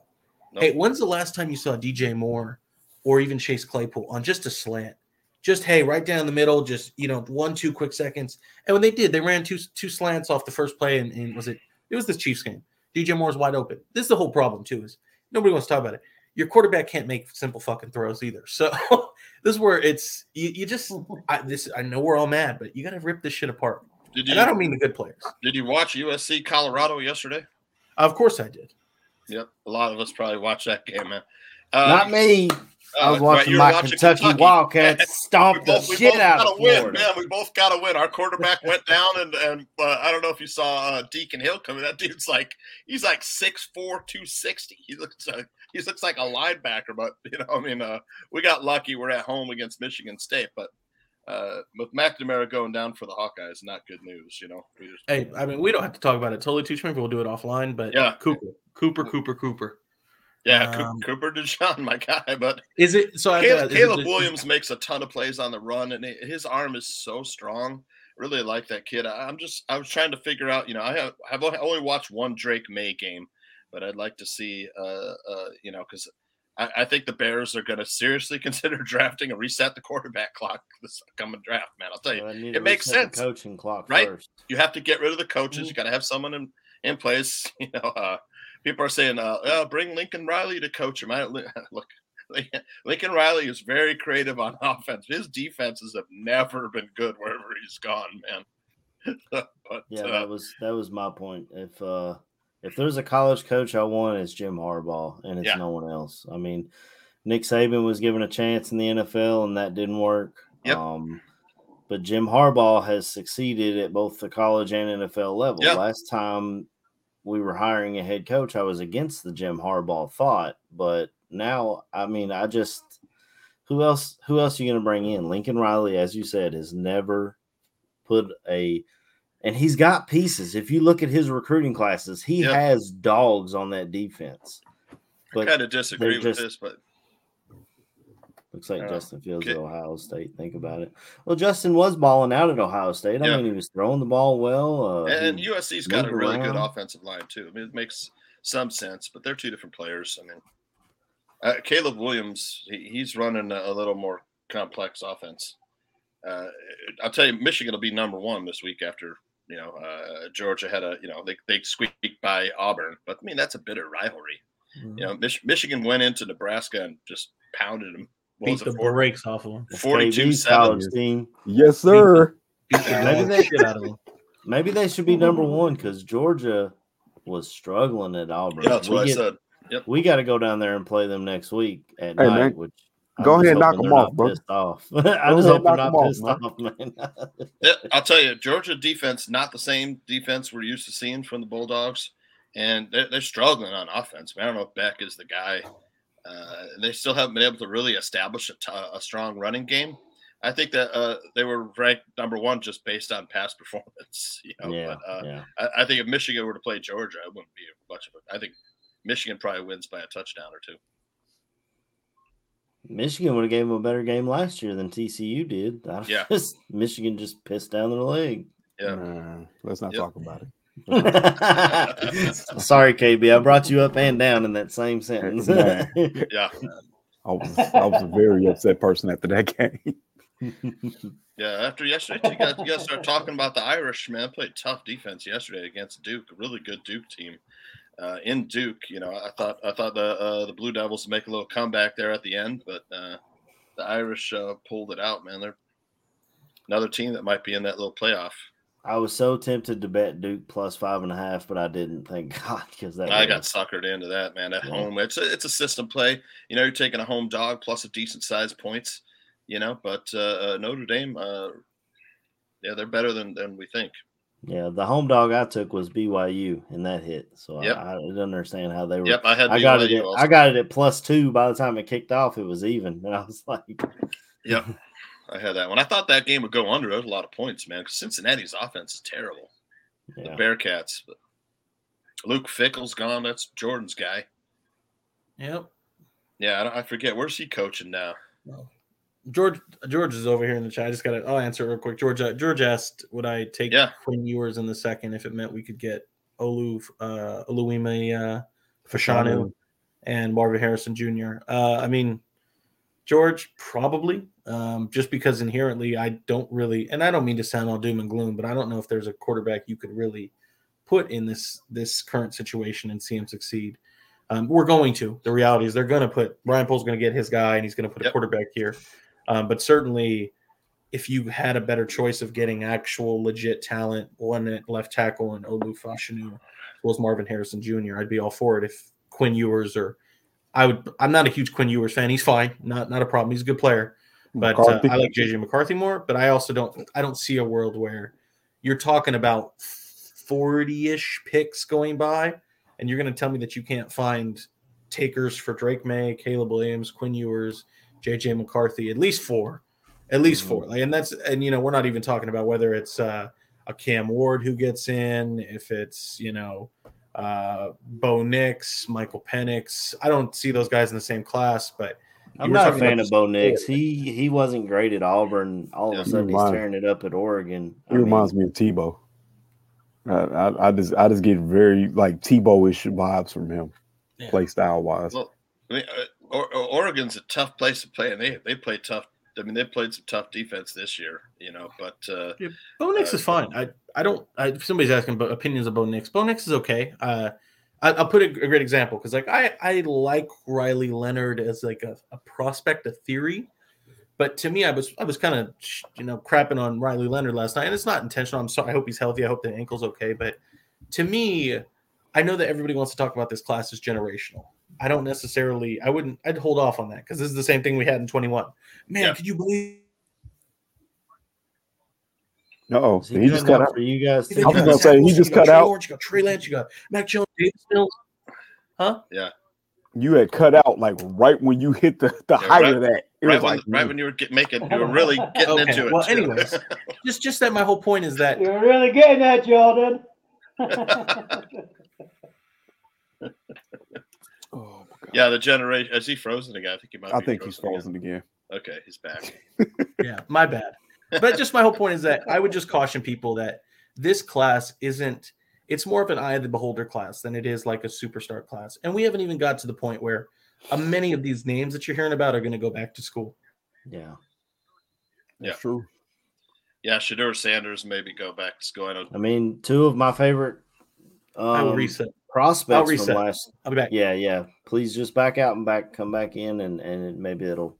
Nope. Hey, when's the last time you saw DJ Moore or even Chase Claypool on just a slant? Just hey, right down the middle, just you know, one, two quick seconds. And when they did, they ran two two slants off the first play, and, and was it it was the Chiefs game. DJ Moore's wide open. This is the whole problem, too, is nobody wants to talk about it. Your quarterback can't make simple fucking throws either. So [LAUGHS] this is where it's you, you just [LAUGHS] I this I know we're all mad, but you gotta rip this shit apart. Did and I don't mean the good players. Did you watch USC Colorado yesterday? Of course I did. Yep, a lot of us probably watched that game, man. Not me. I was uh, watching you my watching Kentucky, Kentucky. Wildcats [LAUGHS] stomp the both- we shit both out gotta of win, man. We both got to win. Our quarterback went down, and and uh, I don't know if you saw uh, Deacon Hill coming. That dude's like he's like six four, two sixty. He looks like [LAUGHS] he looks like a linebacker, but you know, I mean, uh, we got lucky. We're at home against Michigan State, but uh, with McNamara going down for the Hawkeyes, not good news. You know, just, Hey, I mean, we don't have to talk about it totally too much. We'll do it offline. But Yeah. Cooper, Cooper, Cooper, Cooper. yeah, Um, Cooper DeJean, [LAUGHS] my guy, but Is it so? I- Caleb, it Caleb just- Williams makes a ton of plays on the run, and it- his arm is so strong. Really like that kid. I- I'm just I was trying to figure out. You know, I have have only- only watched one Drake Maye game, but I'd like to see. Uh, uh, you know, because I, I think the Bears are going to seriously [LAUGHS] consider drafting and reset the quarterback clock this coming draft. Man, I'll tell you, Well, it makes sense, coaching clock right? first. You have to get rid of the coaches. You got to have someone in in place. [LAUGHS] You know, uh, people are saying, uh, uh, "Bring Lincoln Riley to coach him." I [LAUGHS] look. Lincoln Riley is very creative on offense. His defenses have never been good wherever he's gone, man. but Yeah, uh, that was that was my point. If uh if there's a college coach I want, it's Jim Harbaugh, and it's Yeah. no one else. I mean, Nick Saban was given a chance in the NFL, and that didn't work. Yep. Um, but Jim Harbaugh has succeeded at both the college and NFL level. Yeah. Last time we were hiring a head coach, I was against the Jim Harbaugh thought, but now, I mean, I just who else? Who else are you going to bring in? Lincoln Riley, as you said, has never put a and he's got pieces. If you look at his recruiting classes, he Yep. has dogs on that defense. I kind of disagree with just- this, but looks like Uh, Justin Fields okay. at Ohio State. Think about it. Well, Justin was balling out at Ohio State. I Yeah. mean, he was throwing the ball well. Uh, and USC's got a really good offensive line too. I mean, it makes some sense, but they're two different players. I mean, uh, Caleb Williams, he, he's running a, a little more complex offense. Uh, I'll tell you, Michigan will be number one this week after you know uh, Georgia had a you know they they squeaked by Auburn, but I mean that's a bitter rivalry. You know, Mich- Michigan went into Nebraska and just pounded them. What Beat the it, four- brakes off of them. That's 42 KB's 7. team. Yes, sir. Maybe they, Shit out of them. maybe they should be number one because Georgia was struggling at Auburn. Yeah, that's we what I said. Yep. We got to go down there and play them next week at Hey, night. man, Which [LAUGHS] go ahead and knock them off, bro. Off. I Go just ahead hope and they're knock not them off, pissed man. off, man. Yeah, I'll tell you, Georgia defense not the same defense we're used to seeing from the Bulldogs, and they're, they're struggling on offense. I don't know if Beck is the guy. Uh, they still haven't been able to really establish a, t- a strong running game. I think that uh, they were ranked number one just based on past [LAUGHS] performance. You know, yeah, but, uh, yeah. I, I think if Michigan were to play Georgia, it wouldn't be much of a. I think Michigan probably wins by a touchdown or two. Michigan would have gave them a better game last year than TCU did. [LAUGHS] I Yeah. just- Michigan just pissed down their leg. Yeah. Nah, let's not Yep. talk about it. [LAUGHS] Sorry, KB. I brought you up and down in that same [LAUGHS] sentence. Man. Yeah, I was I was a very upset person after that game. yeah. After yesterday, you got you got to start talking about the Irish man. Played tough defense yesterday against Duke, a really good Duke team. Uh, in Duke, you know, I thought I thought the uh, the Blue Devils would make a little comeback there at the end, but uh, the Irish uh, pulled it out. Man, they're another team that might be in that little playoff. I was so tempted to bet Duke plus five and a half, but I didn't. Thank [LAUGHS] God, because that I got suckered into that, man. At Yeah. home, it's a, it's a system play. You know, you're taking a home dog plus a decent sized points. You know, but uh, uh, Notre Dame, uh, yeah, they're better than than we think. Yeah, the home dog I took was BYU, and that hit. So Yep. I, I didn't understand how they were. Yep, I had. I got it. BYU At, also. I got it at plus two. By the time it kicked off, it was even, and I was like, [LAUGHS] Yep, I had that one. I thought that game would go under. It was a lot of points, man. Because Cincinnati's offense is terrible. yeah. The Bearcats. But Luke Fickell's gone. That's Jordan's guy. Yep. Yeah, I, don't, I forget. Where's he coaching now? George George is over here in the chat. I just got to. I'll answer it real quick. George uh, George asked, "Would I take Yeah. Quinn Ewers in the second if it meant we could get Olu uh, Oluwime uh, Fashanu and Marvin Harrison Jr." Uh, I mean, George probably um, just because inherently I don't really, and I don't mean to sound all doom and gloom, but I don't know if there's a quarterback you could really put in this this current situation and see him succeed. Um, we're going to. The reality is they're going to put Ryan Pole's going to get his guy and he's going to put a quarterback here. Um, but certainly, if you had a better choice of getting actual legit talent, one at left tackle and Olu Fashanu, as well as Marvin Harrison Jr., I'd be all for it. If Quinn Ewers or I would, I'm not a huge Quinn Ewers fan. He's fine, not not a problem. He's a good player, but uh, I like JJ McCarthy more. But I also don't, I don't see a world where you're talking about 40-ish picks going by, and you're going to tell me that you can't find takers for Drake Maye, Caleb Williams, Quinn Ewers, JJ McCarthy, at least four, at least four. Like, and that's and you know we're not even talking about whether it's uh, a Cam Ward who gets in, if it's you know uh, Bo Nix, Michael Penix. I don't see those guys in the same class, but I'm not a fan of Bo. Nix. He he wasn't great at Auburn. All Yeah. of a sudden, he's Reminds- tearing it up at Oregon. He reminds me of Tebow. I, I, I just I just get very like Tebow-ish vibes from him, Yeah. play style wise. Well, I mean, uh, or, or Oregon's a tough place to play, and they they play tough. I mean, they played some tough defense this year, you know. But uh, yeah, Bo Nix uh, is fine. I I don't. I, if somebody's asking about opinions of Bo Nix, Bo Nix is okay. Uh, I, will put a, a, great example because like I I like Riley Leonard as like a, a prospect, a theory. But to me, I was I was kind of you know crapping on Riley Leonard last night, and it's not intentional. I'm sorry. I hope he's healthy. I hope the ankle's okay. But to me, I know that everybody wants to talk about this class as generational. I don't necessarily. I wouldn't. I'd hold off on that because this is the same thing we had in 21. Man, yeah. could you believe? No, he, he just cut out. For you guys, I was gonna say he just cut Trey out. Lawrence, you got Trey Lance, you got Mac Jones, Davis Mills. Huh? Yeah. You had cut out like right when you hit the, the Yeah, height right- of that. It right was when like right when you were get, making, you were oh. really getting Okay. into it. Well, too. anyways, [LAUGHS] just just that my whole point is that You're really getting that, Jordan. [LAUGHS] oh my god. Yeah, the generation. Is he frozen again? I think he might. I be think he's frozen frozen again. again. Okay, he's back. [LAUGHS] yeah, my bad. But just my whole point is that I would just caution people that this class isn't it's more of an eye of the beholder class than it is like a superstar class. And we haven't even got to the point where uh, many of these names that you're hearing about are going to go back to school. Yeah. Yeah. That's true. Yeah, Shedeur Sanders maybe go back to school. I know. I mean, two of my favorite I will um, reset. Prospects from last. I'll be back. Yeah, yeah. Please just back out and back, come back in, and and maybe it'll.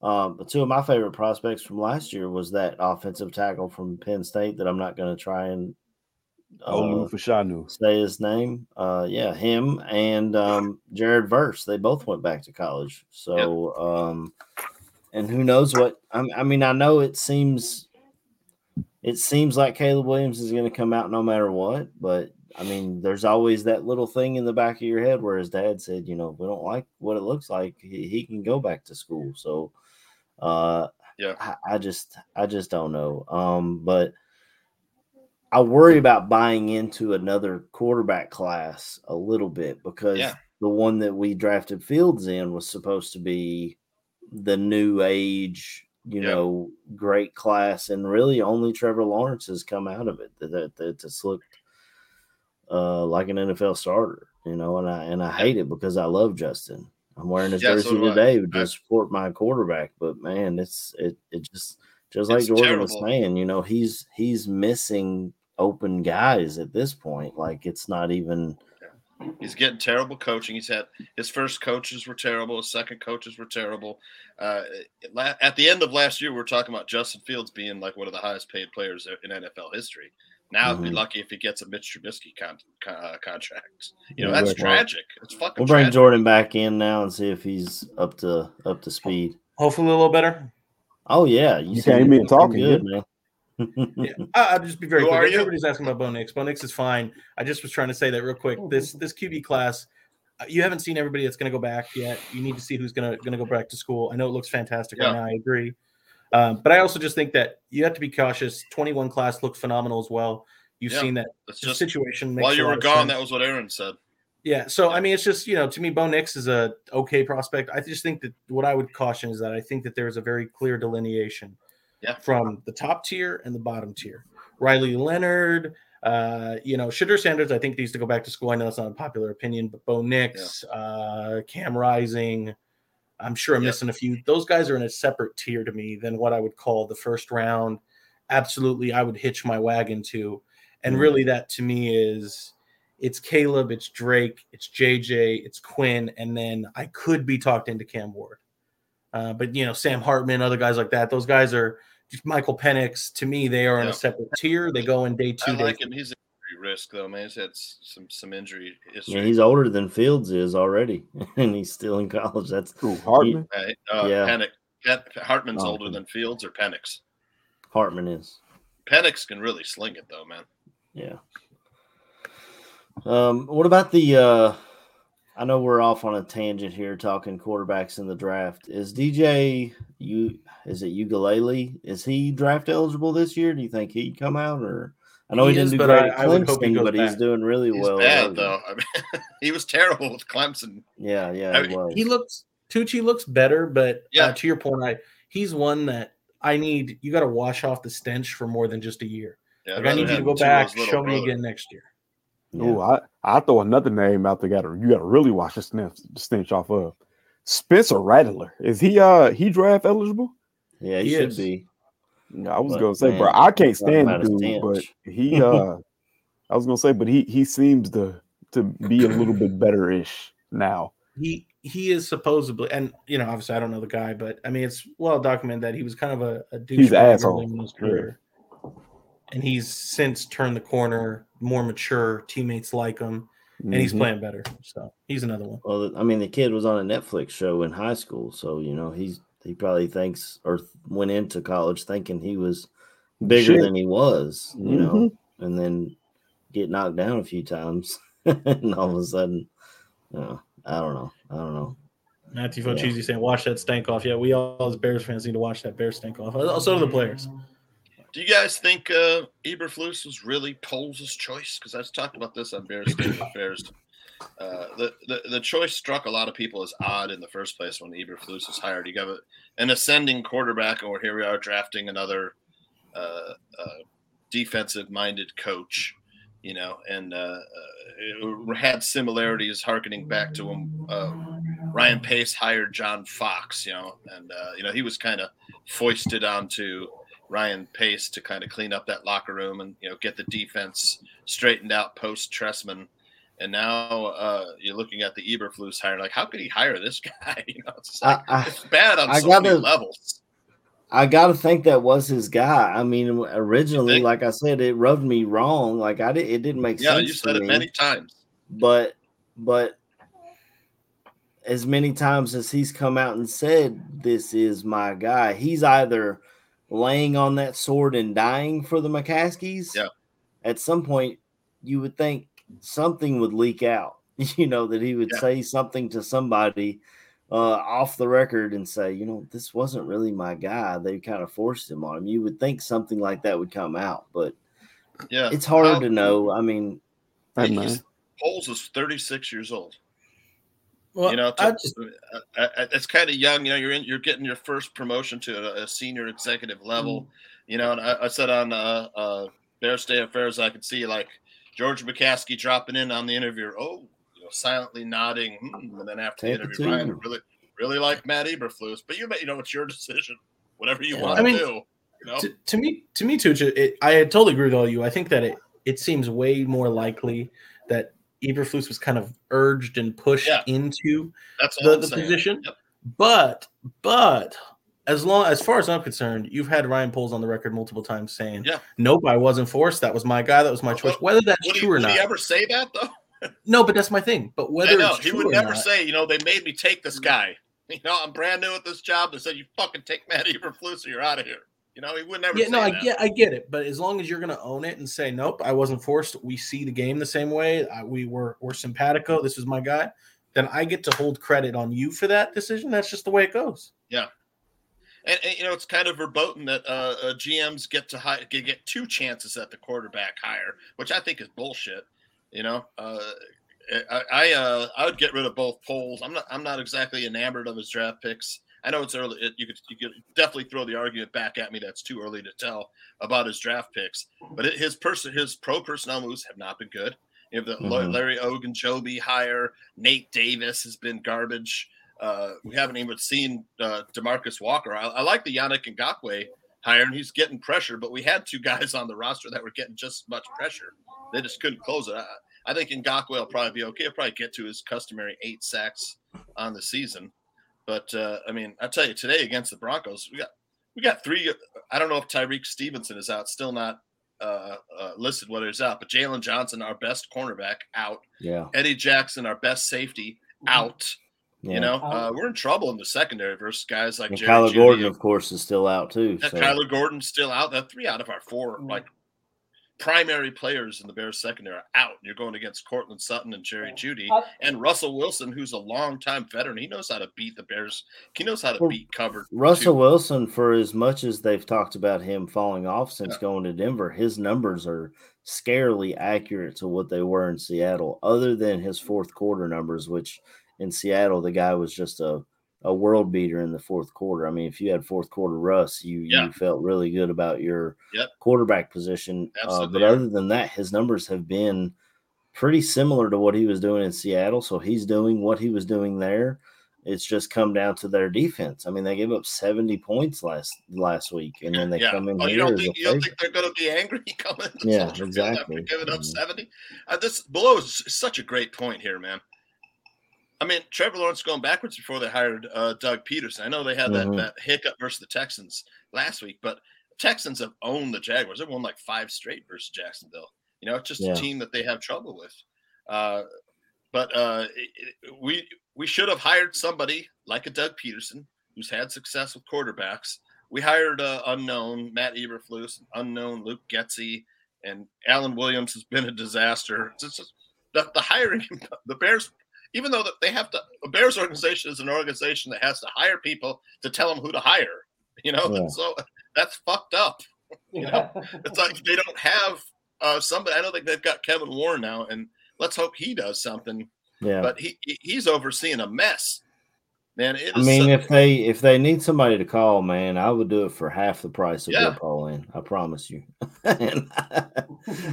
Um, but two of my favorite prospects from last year was that offensive tackle from Penn State that I'm not going to try and Olu uh, Fashanu. say his name. Uh, yeah, him and um, Jared Verse. They both went back to college. So, um, and who knows what? I, I mean, I know it seems, it seems like Caleb Williams is going to come out no matter what. But I mean, there's always that little thing in the back of your head where his dad said, you know, we don't like what it looks like. He, he can go back to school. So, uh, Yeah. I, I just, I just don't know. Um, but. I worry about buying into another quarterback class a little bit because Yeah. the one that we drafted Fields in was supposed to be the new age, you Yeah. know, great class, and really only Trevor Lawrence has come out of it that, that that's looked uh, like an NFL starter, you know, and I and I hate it because I love Justin. I'm wearing his Yeah, so jersey I. today to support my quarterback, but man, it's it it just just like It's Jordan was saying, you know, he's he's missing open guys at this point. Like it's not even He's getting terrible coaching. He's had his first coaches were terrible. His second coaches were terrible. Uh, at the end of last year, we are talking about Justin Fields being like one of the highest paid players in NFL history. Now, he'd be Mhm. lucky if he gets a Mitch Trubisky con- con- uh, contract. You know, Yeah, that's well, tragic. It's fucking We'll bring tragic. Jordan back in now and see if he's up to up to speed. Hopefully, a little better. Oh yeah, You said came you're in talking, good, yeah. man. [LAUGHS] Yeah, I- I'll just be very Who quick. are you? Everybody's asking about Bo Nix. Bo Nix is fine. I just was trying to say that real quick. This this QB class, uh, you haven't seen everybody that's going to go back yet. You need to see who's going to going to go back to school. I know it looks fantastic right now. I agree, um, but I also just think that you have to be cautious. Twenty one class looked phenomenal as well. You've Yeah, seen that just situation. Makes while you were gone, that was what Aaron said. Yeah, so I mean, it's just you know, to me, Bo Nix is a okay prospect. I just think that what I would caution is that I think that there is a very clear delineation Yeah. from the top tier and the bottom tier. Riley Leonard, uh, you know, Shedeur Sanders, I think needs to go back to school. I know it's not a popular opinion, but Bo Nix, uh, Cam Rising, I'm sure I'm Yep. missing a few. Those guys are in a separate tier to me than what I would call the first round. Absolutely, I would hitch my wagon to. And Mhm. really, that to me is it's Caleb, it's Drake, it's JJ, it's Quinn, and then I could be talked into Cam Ward. Uh, but you know, Sam Hartman, other guys like that, those guys are just Michael Penix. To me, they are in a separate tier. They go in day two, I day like him. He's risk though, man. He's had some some injury history. Yeah, he's older than Fields is already, [LAUGHS] and he's still in college. That's Who, Hartman? Uh, uh, Yeah. Penix, Hartman's Oh, older than Fields or Penix. Hartman is. Penix can really sling it though, man. Yeah. Um, what about the uh I know we're off on a tangent here talking quarterbacks in the draft. Is DJ you is it Uiagalelei? Is he draft eligible this year? Do you think he'd come out or I know he, He is, didn't do great I- at I would hope he Clemson, goes but he's doing really He's well. at bad though. [LAUGHS] I mean, he was terrible with Clemson. Yeah, yeah, I he mean, was. he looks Tucci looks better, but Yeah. uh, to your point, I he's one that I need. You got to wash off the stench for more than just a year. Yeah, Like I'd need you to go back, little show me again next year. Yeah. Oh, I I throw another name out there. Got to you got to really wash the stench, the stench off of Spencer Rattler is he? Uh, he draft eligible? Yeah, he, He should is. be. Yeah, I was But, gonna say, bro, I can't stand the dude, but he. [LAUGHS] uh I was gonna say, but he he seems to to be a little bit better ish now. he he is supposedly, and you know, obviously, I don't know the guy, but I mean, it's well documented that he was kind of a, a douchebag He's asshole. in his career, and he's since turned the corner, more mature. Teammates like him, and he's Mhm. playing better. So he's another one. Well, I mean, the kid was on a Netflix show in high school, so you know he's he probably thinks or went into college thinking he was bigger Shit. than he was, you know, Mhm. and then get knocked down a few times, [LAUGHS] and all of a sudden, you know, I don't know, I don't know. Matthew Yeah. Saying, "Watch that stank off." Yeah, we all as Bears fans need to watch that Bear stank off. Also, do the players. Do you guys think uh, Eberflus was really Poles' choice? Because I've talked about this on Bears State Affairs. Uh, the, the the choice struck a lot of people as odd in the first place when Eberflus was hired. You got an ascending quarterback, or here we are drafting another uh, uh, defensive-minded coach. You know, and uh, uh, it had similarities harkening back to when Ryan Pace hired John Fox. You know, and you know he was kind of foisted onto Ryan Pace to kind of clean up that locker room and you know get the defense straightened out post Trestman. And now uh, you're looking at the Eberflus hire. Like, how could he hire this [LAUGHS] guy? You know, it's, like, I, I, it's bad on I so many gotta- levels. I gotta think that was his guy. I mean, originally, like I said, it rubbed me wrong. Like I did, it didn't make Yeah, sense. Yeah, you said it me. many times. but but as many times as he's come out and said this is my guy he's either laying on that sword and dying for the McCaskeys Yeah. at some point you would think something would leak out [LAUGHS] you know that he would Yeah. say something to somebody uh, off the record and say you know this wasn't really my guy they kind of forced him on him you would think something like that would come out but Yeah, it's hard How- to know i mean Hey, He's- man. Poles is 36 years old. Well, you know, I to- just uh, uh, it's kind of young. You know, you're in, you're getting your first promotion to a, a senior executive level. You know, and I, I said on uh, uh, Bear State Affairs, I could see like George McCaskey dropping in on the interview. Oh, you know, silently nodding, hmm, and then after the Take it interview, to Ryan you. really, really like Matt Eberflus. But you, may- you know, it's your decision. Whatever you Yeah. want I to mean, do. You know, to, to me, to me too. It, I totally agree with all you. I think that it it seems way more likely that Eberflus was kind of urged and pushed Yeah. into that's the, the position. Yep. But but as long as far as I'm concerned, you've had Ryan Poles on the record multiple times saying, Yeah. nope, I wasn't forced. That was my guy. That was my choice." Whether that's Would he, true or would not, he ever say that though? [LAUGHS] no. But that's my thing. But whether know he would or never not, say, you know, they made me take this mm. guy. [LAUGHS] You know, I'm brand new at this job. They said you fucking take Matt Eberflus or you're out of here. You know, he would never. yeah, say no, I that. get, I get it. But as long as you're going to own it and say, "Nope, I wasn't forced. We see the game the same way. I, we were, we're simpatico. This is my guy." Then I get to hold credit on you for that decision. That's just the way it goes. And, and, you know, it's kind of verboten that uh, uh, GMs get to get, two chances at the quarterback hire, which I think is bullshit. You know, uh, I I, uh, I would get rid of both Poles. I'm not I'm not exactly enamored of his draft picks. I know it's early. It, you could you could definitely throw the argument back at me that's too early to tell about his draft picks, but it, his person his pro personnel moves have not been good. You have the Mhm. Larry Ogunjobi hire. Nate Davis has been garbage. Uh, we haven't even seen uh, Demarcus Walker. I, I like the Yannick Ngakoue hire, and he's getting pressure. But we had two guys on the roster that were getting just as much pressure. They just couldn't close it. I, I think Ngakoue will probably be okay. He'll probably get to his customary eight sacks on the season. But uh, I mean, I tell you, today against the Broncos, we got we got three. I don't know if Tyrique Stevenson is out, still not uh, uh, listed whether he's out. But Jaylon Johnson, our best cornerback, out. yeah Eddie Jackson, our best safety, out. Yeah You know, uh, we're in trouble in the secondary versus guys like and Jerry Kyler Jeudy Gordon, of course, is still out too. and So. Kyler Gordon's still out. That three out of our four like primary players in the Bears secondary are out. You're going against Courtland Sutton and Jerry Jeudy and Russell Wilson, who's a longtime veteran. He knows how to beat the Bears. He knows how to Well, beat cover. Russell two. Wilson, for as much as they've talked about him falling off since going to Denver, his numbers are scarily accurate to what they were in Seattle, other than his fourth quarter numbers, which in Seattle, the guy was just a, a world beater in the fourth quarter. I mean, if you had fourth quarter Russ, you, Yeah. you felt really good about your Yep. quarterback position. Uh, but other than that, his numbers have been pretty similar to what he was doing in Seattle. So he's doing what he was doing there. It's just come down to their defense. I mean, they gave up 70 points last last week, and then they yeah. come in oh, here. you don't think you don't think they're going to be angry [LAUGHS] coming? Yeah, Field [LAUGHS] after. Giving up Mhm. seventy. Uh, this below is such a great point here, man. I mean, Trevor Lawrence going backwards before they hired uh, Doug Pederson. I know they had Mhm. that, that hiccup versus the Texans last week, but Texans have owned the Jaguars. They've won like five straight versus Jacksonville. You know, it's just Yeah. a team that they have trouble with. Uh, but uh, it- it- we we should have hired somebody like a Doug Pederson who's had success with quarterbacks. We hired uh, unknown Matt Eberflus, unknown Luke Getsy, and Alan Williams has been a disaster. It's just the, the hiring, [LAUGHS] the Bears, even though that they have to, the Bears organization is an organization that has to hire people to tell them who to hire. You know, Yeah. so that's fucked up. [LAUGHS] You know, [LAUGHS] it's like they don't have uh, somebody. I don't think they've got Kevin Warren now, and let's hope he does something. Yeah. But he he- he's overseeing a mess. Man, it is I mean, such- if they if they need somebody to call, man, I would do it for half the price of Yeah. Bill Polian. I promise you. [LAUGHS] And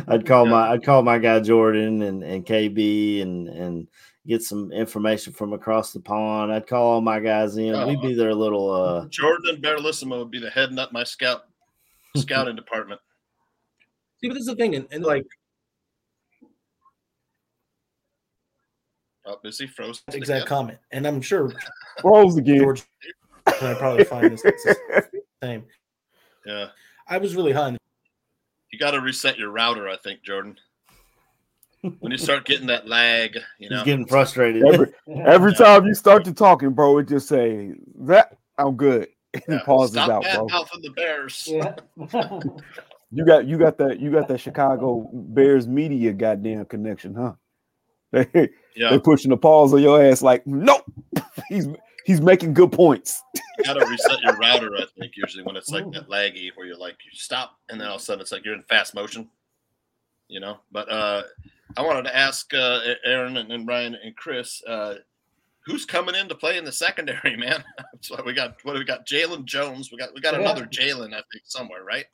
I'd call my I'd call my guy Jordan and, and KB and and get some information from across the pond. I'd call all my guys in. We'd be their little uh Jordan and Baralissimo would be the head nut my scout [LAUGHS] scouting department. See, but this is the thing, and, and like Oh, is he frozen? exact again? comment, and I'm sure [LAUGHS] Froze again. George can I probably find this it's [LAUGHS] the same. Yeah, I was really high. you got to reset your router, I think, Jordan. When you start getting that lag, you know, he's getting frustrated. Every, [LAUGHS] every time you start to talking, bro, it just say that I'm good. [LAUGHS] And Yeah, pauses stop out, bad bro. mouthing the Bears. Yeah. [LAUGHS] You got you got that you got that Chicago Bears media goddamn connection, huh? They Yeah. they pushing the pause on your ass like, nope. he's he's making good points. You got to reset your router, I think, usually when it's like that laggy, where you're like you stop, and then all of a sudden it's like you're in fast motion, you know. But uh, I wanted to ask uh, Aaron and, and Ryan and Chris, uh, who's coming in to play in the secondary, [LAUGHS] man? so we got what do we got? Jaylon Jones. We got we got Yeah. another Jalen, I think, somewhere, right?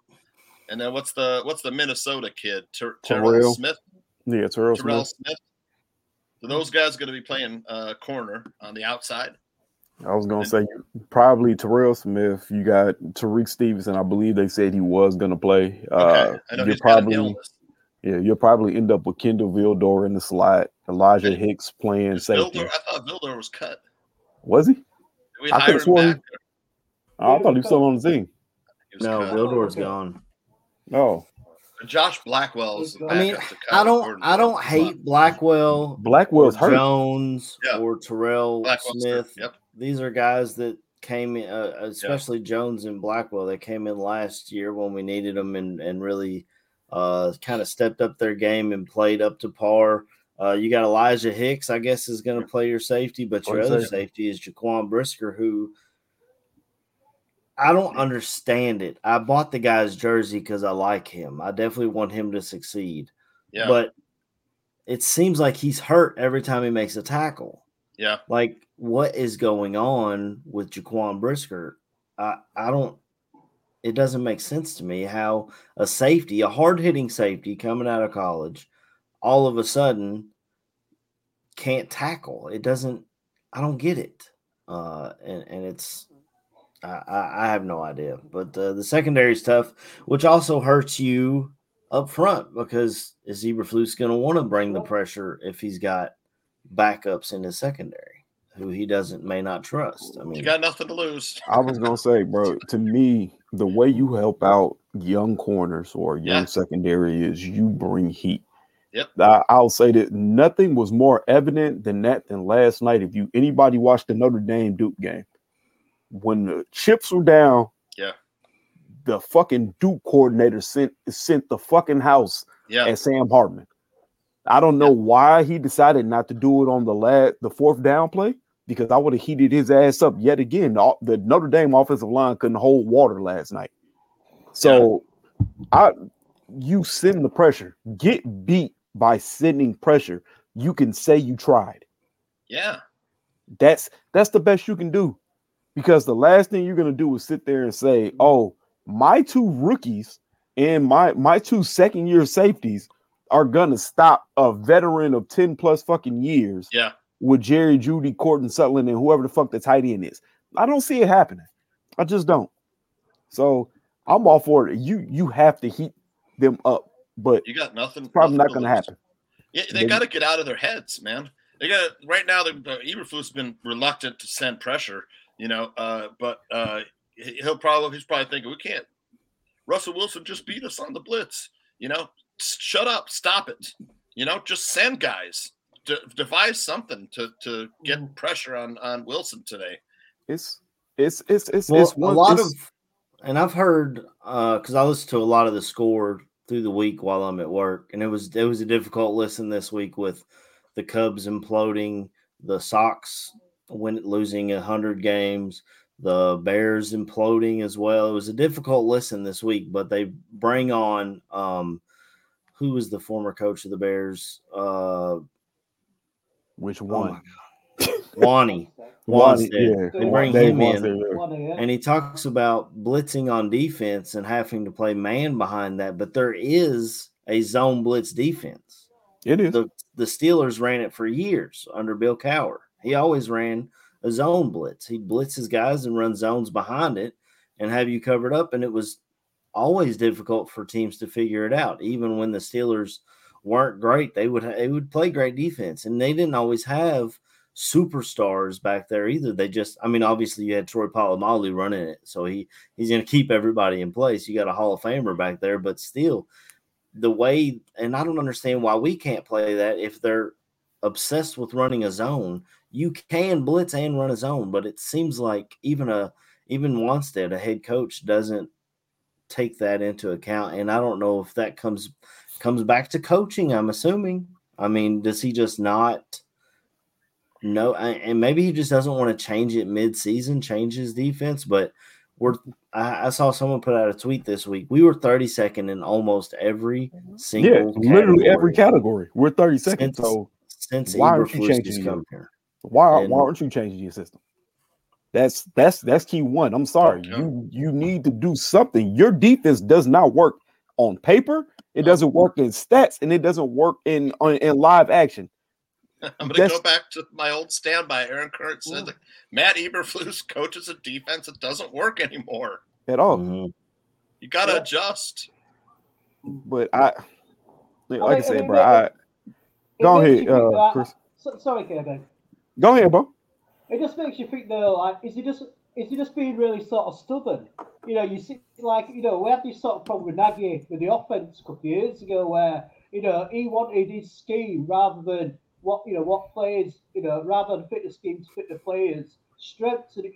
And then what's the what's the Minnesota kid? Ter- Terrell. Terrell Smith. Yeah, Terrell Terrell Smith. Smith. So those guys going to be playing uh, corner on the outside. I was gonna say probably Terrell Smith. You got Tyrique Stevenson. I believe they said he was gonna play. Uh, Okay, I know you're he's got an probably illness. Yeah, you'll probably end up with Kindle Vildor in the slot. Elijah Hicks playing safety. Vildor, I thought Vildor was cut. Was he? We I hire could have him back? I thought he was still on the team. He No, cut. Vildor's gone. No, Josh Blackwell is the I mean, I don't Gordon. I don't hate Blackwell Blackwell's or hurt. Jones Yeah. or Terrell Blackwell's hurt, Smith. yep. These are guys that came in, uh, especially Jones and Blackwell. They came in last year when we needed them and and really uh, kind of stepped up their game and played up to par. Uh, you got Elijah Hicks, I guess, is going to play your safety, but your other safety. is Jaquan Brisker, who I don't understand it. I bought the guy's jersey because I like him. I definitely want him to succeed. Yeah. But it seems like he's hurt every time he makes a tackle. Yeah. Like, what is going on with Jaquan Brisker? I, I don't, it doesn't make sense to me how a safety, a hard hitting safety coming out of college, all of a sudden can't tackle. It doesn't, I don't get it. Uh, and, and it's, I, I have no idea. But uh, the secondary is tough, which also hurts you up front because is Eberflus going to want to bring the pressure if he's got backups in his secondary who he doesn't may not trust? I mean, You got nothing to lose. I was gonna say, bro. To me, the way you help out young corners or young Yeah. secondary is you bring heat. Yep. I, I'll say that nothing was more evident than that than last night. If you anybody watched the Notre Dame Duke game, when the chips were down, Yeah. the fucking Duke coordinator sent sent the fucking house Yeah. at Sam Hartman. I don't know why he decided not to do it on the last the fourth down play because I would have heated his ass up yet again. The, the Notre Dame offensive line couldn't hold water last night. So I you send the pressure, get beat by sending pressure. You can say you tried. Yeah. That's that's the best you can do. Because the last thing you're gonna do is sit there and say, Oh, my two rookies and my my two second year safeties are gonna stop a veteran of 10 plus fucking years Yeah. With Jerry, Jeudy, Courtland Sutherland, and whoever the fuck the tight end is. I don't see it happening. I just don't. So I'm all for it. You you have to heat them up, but you got nothing. It's probably nothing not going to happen. Yeah, they, got to get out of their heads, man. They got right now. The uh, Eberflus been reluctant to send pressure, you know, uh, but uh, he'll probably he's probably thinking we can't. Russell Wilson just beat us on the blitz, you know. Shut up, stop it, you know. Just send guys, De- devise something to to get Mm. pressure on on Wilson today. It's it's it's it's Well, it's one a lot it's- of, and I've heard because I listen to a lot of the score through the week while I'm at work, and it was it was a difficult listen this week with the Cubs imploding, the Sox when losing a hundred games, the Bears imploding as well. It was a difficult listen this week, but they bring on um, who was the former coach of the Bears? Uh, which oh one? my God. [LAUGHS] Wani. Yeah. They bring Dave him in, yeah. and he talks about blitzing on defense and having to play man behind that. But there is a zone blitz defense. It is. The, the Steelers ran it for years under Bill Cowher. He always ran a zone blitz. He'd blitz his guys and run zones behind it and have you covered up. And it was always difficult for teams to figure it out. Even when the Steelers weren't great, they would they would play great defense, and they didn't always have superstars back there either. They just, I mean, obviously you had Troy Polamalu running it, so he he's going to keep everybody in place. You got a Hall of Famer back there, but still, the way, and I don't understand why we can't play that if they're obsessed with running a zone. You can blitz and run a zone, but it seems like even a even Wannstedt, a head coach, doesn't take that into account. And I don't know if that comes comes back to coaching. I'm assuming. I mean, does he just not? No, and maybe he just doesn't want to change it mid-season, change his defense. But we're I, I saw someone put out a tweet this week. We were 32nd in almost every single Yeah, literally every category category. We're 30 seconds. Since- so since why aren't you changing has it? come here. Why And- why aren't you changing your system? That's that's that's key one. I'm sorry. You you need to do something. Your defense does not work on paper. It doesn't work in stats, and it doesn't work in on, in live action. [LAUGHS] I'm going to go back to my old standby. Aaron Kurtz said that Matt Eberflus [LAUGHS] coaches a defense that doesn't work anymore. At all. Mm-hmm. You got to adjust. But I like I I said, bro. I, go makes ahead, uh, that- Chris. so- sorry, Kevin. Go ahead, bro. It just makes you think though, like, is he just is he just being really sort of stubborn? You know, you see, like, you know, we had this sort of problem with Nagy with the offense a couple of years ago, where you know he wanted his scheme rather than what you know what players, you know, rather than fit the scheme to fit the players' strengths, and it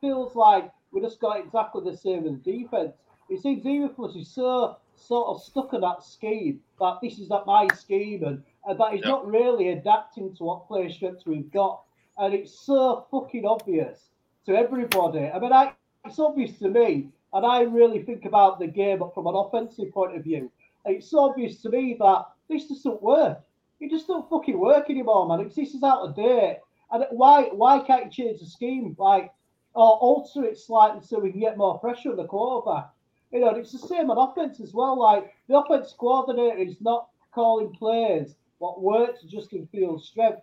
feels like we just got exactly the same as the defense. It seems Eberflus is so sort of stuck in that scheme that this is not my scheme, and, and that he's Yeah. not really adapting to what player strengths we've got and it's so fucking obvious to everybody. I mean, I, it's obvious to me, and I really think about the game from an offensive point of view. It's obvious to me that this doesn't work. It just don't fucking work anymore, man. It's, this is out of date. And why why can't you change the scheme, like, or alter it slightly so we can get more pressure on the quarterback? You know, it's the same on offense as well. Like the offense coordinator is not calling plays what works Justin Fields' strength.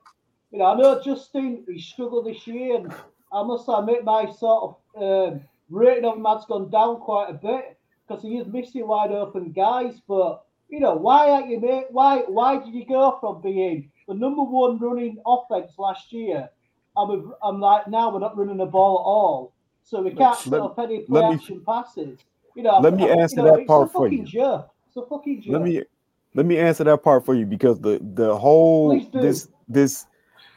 You know, I know Justin he struggled this year, and I must admit my sort of um, rating of him has gone down quite a bit because he is missing wide open guys. But you know, why aren't you mate? Why why did you go from being the number one running offense last year? I'm I'm like now we're not running the ball at all, so we can't Let- up any play me- action passes. You know, let me I- you answer know, that it's part a for fucking you. Joke. It's a fucking joke. Let me let me answer that part for you because the the whole this this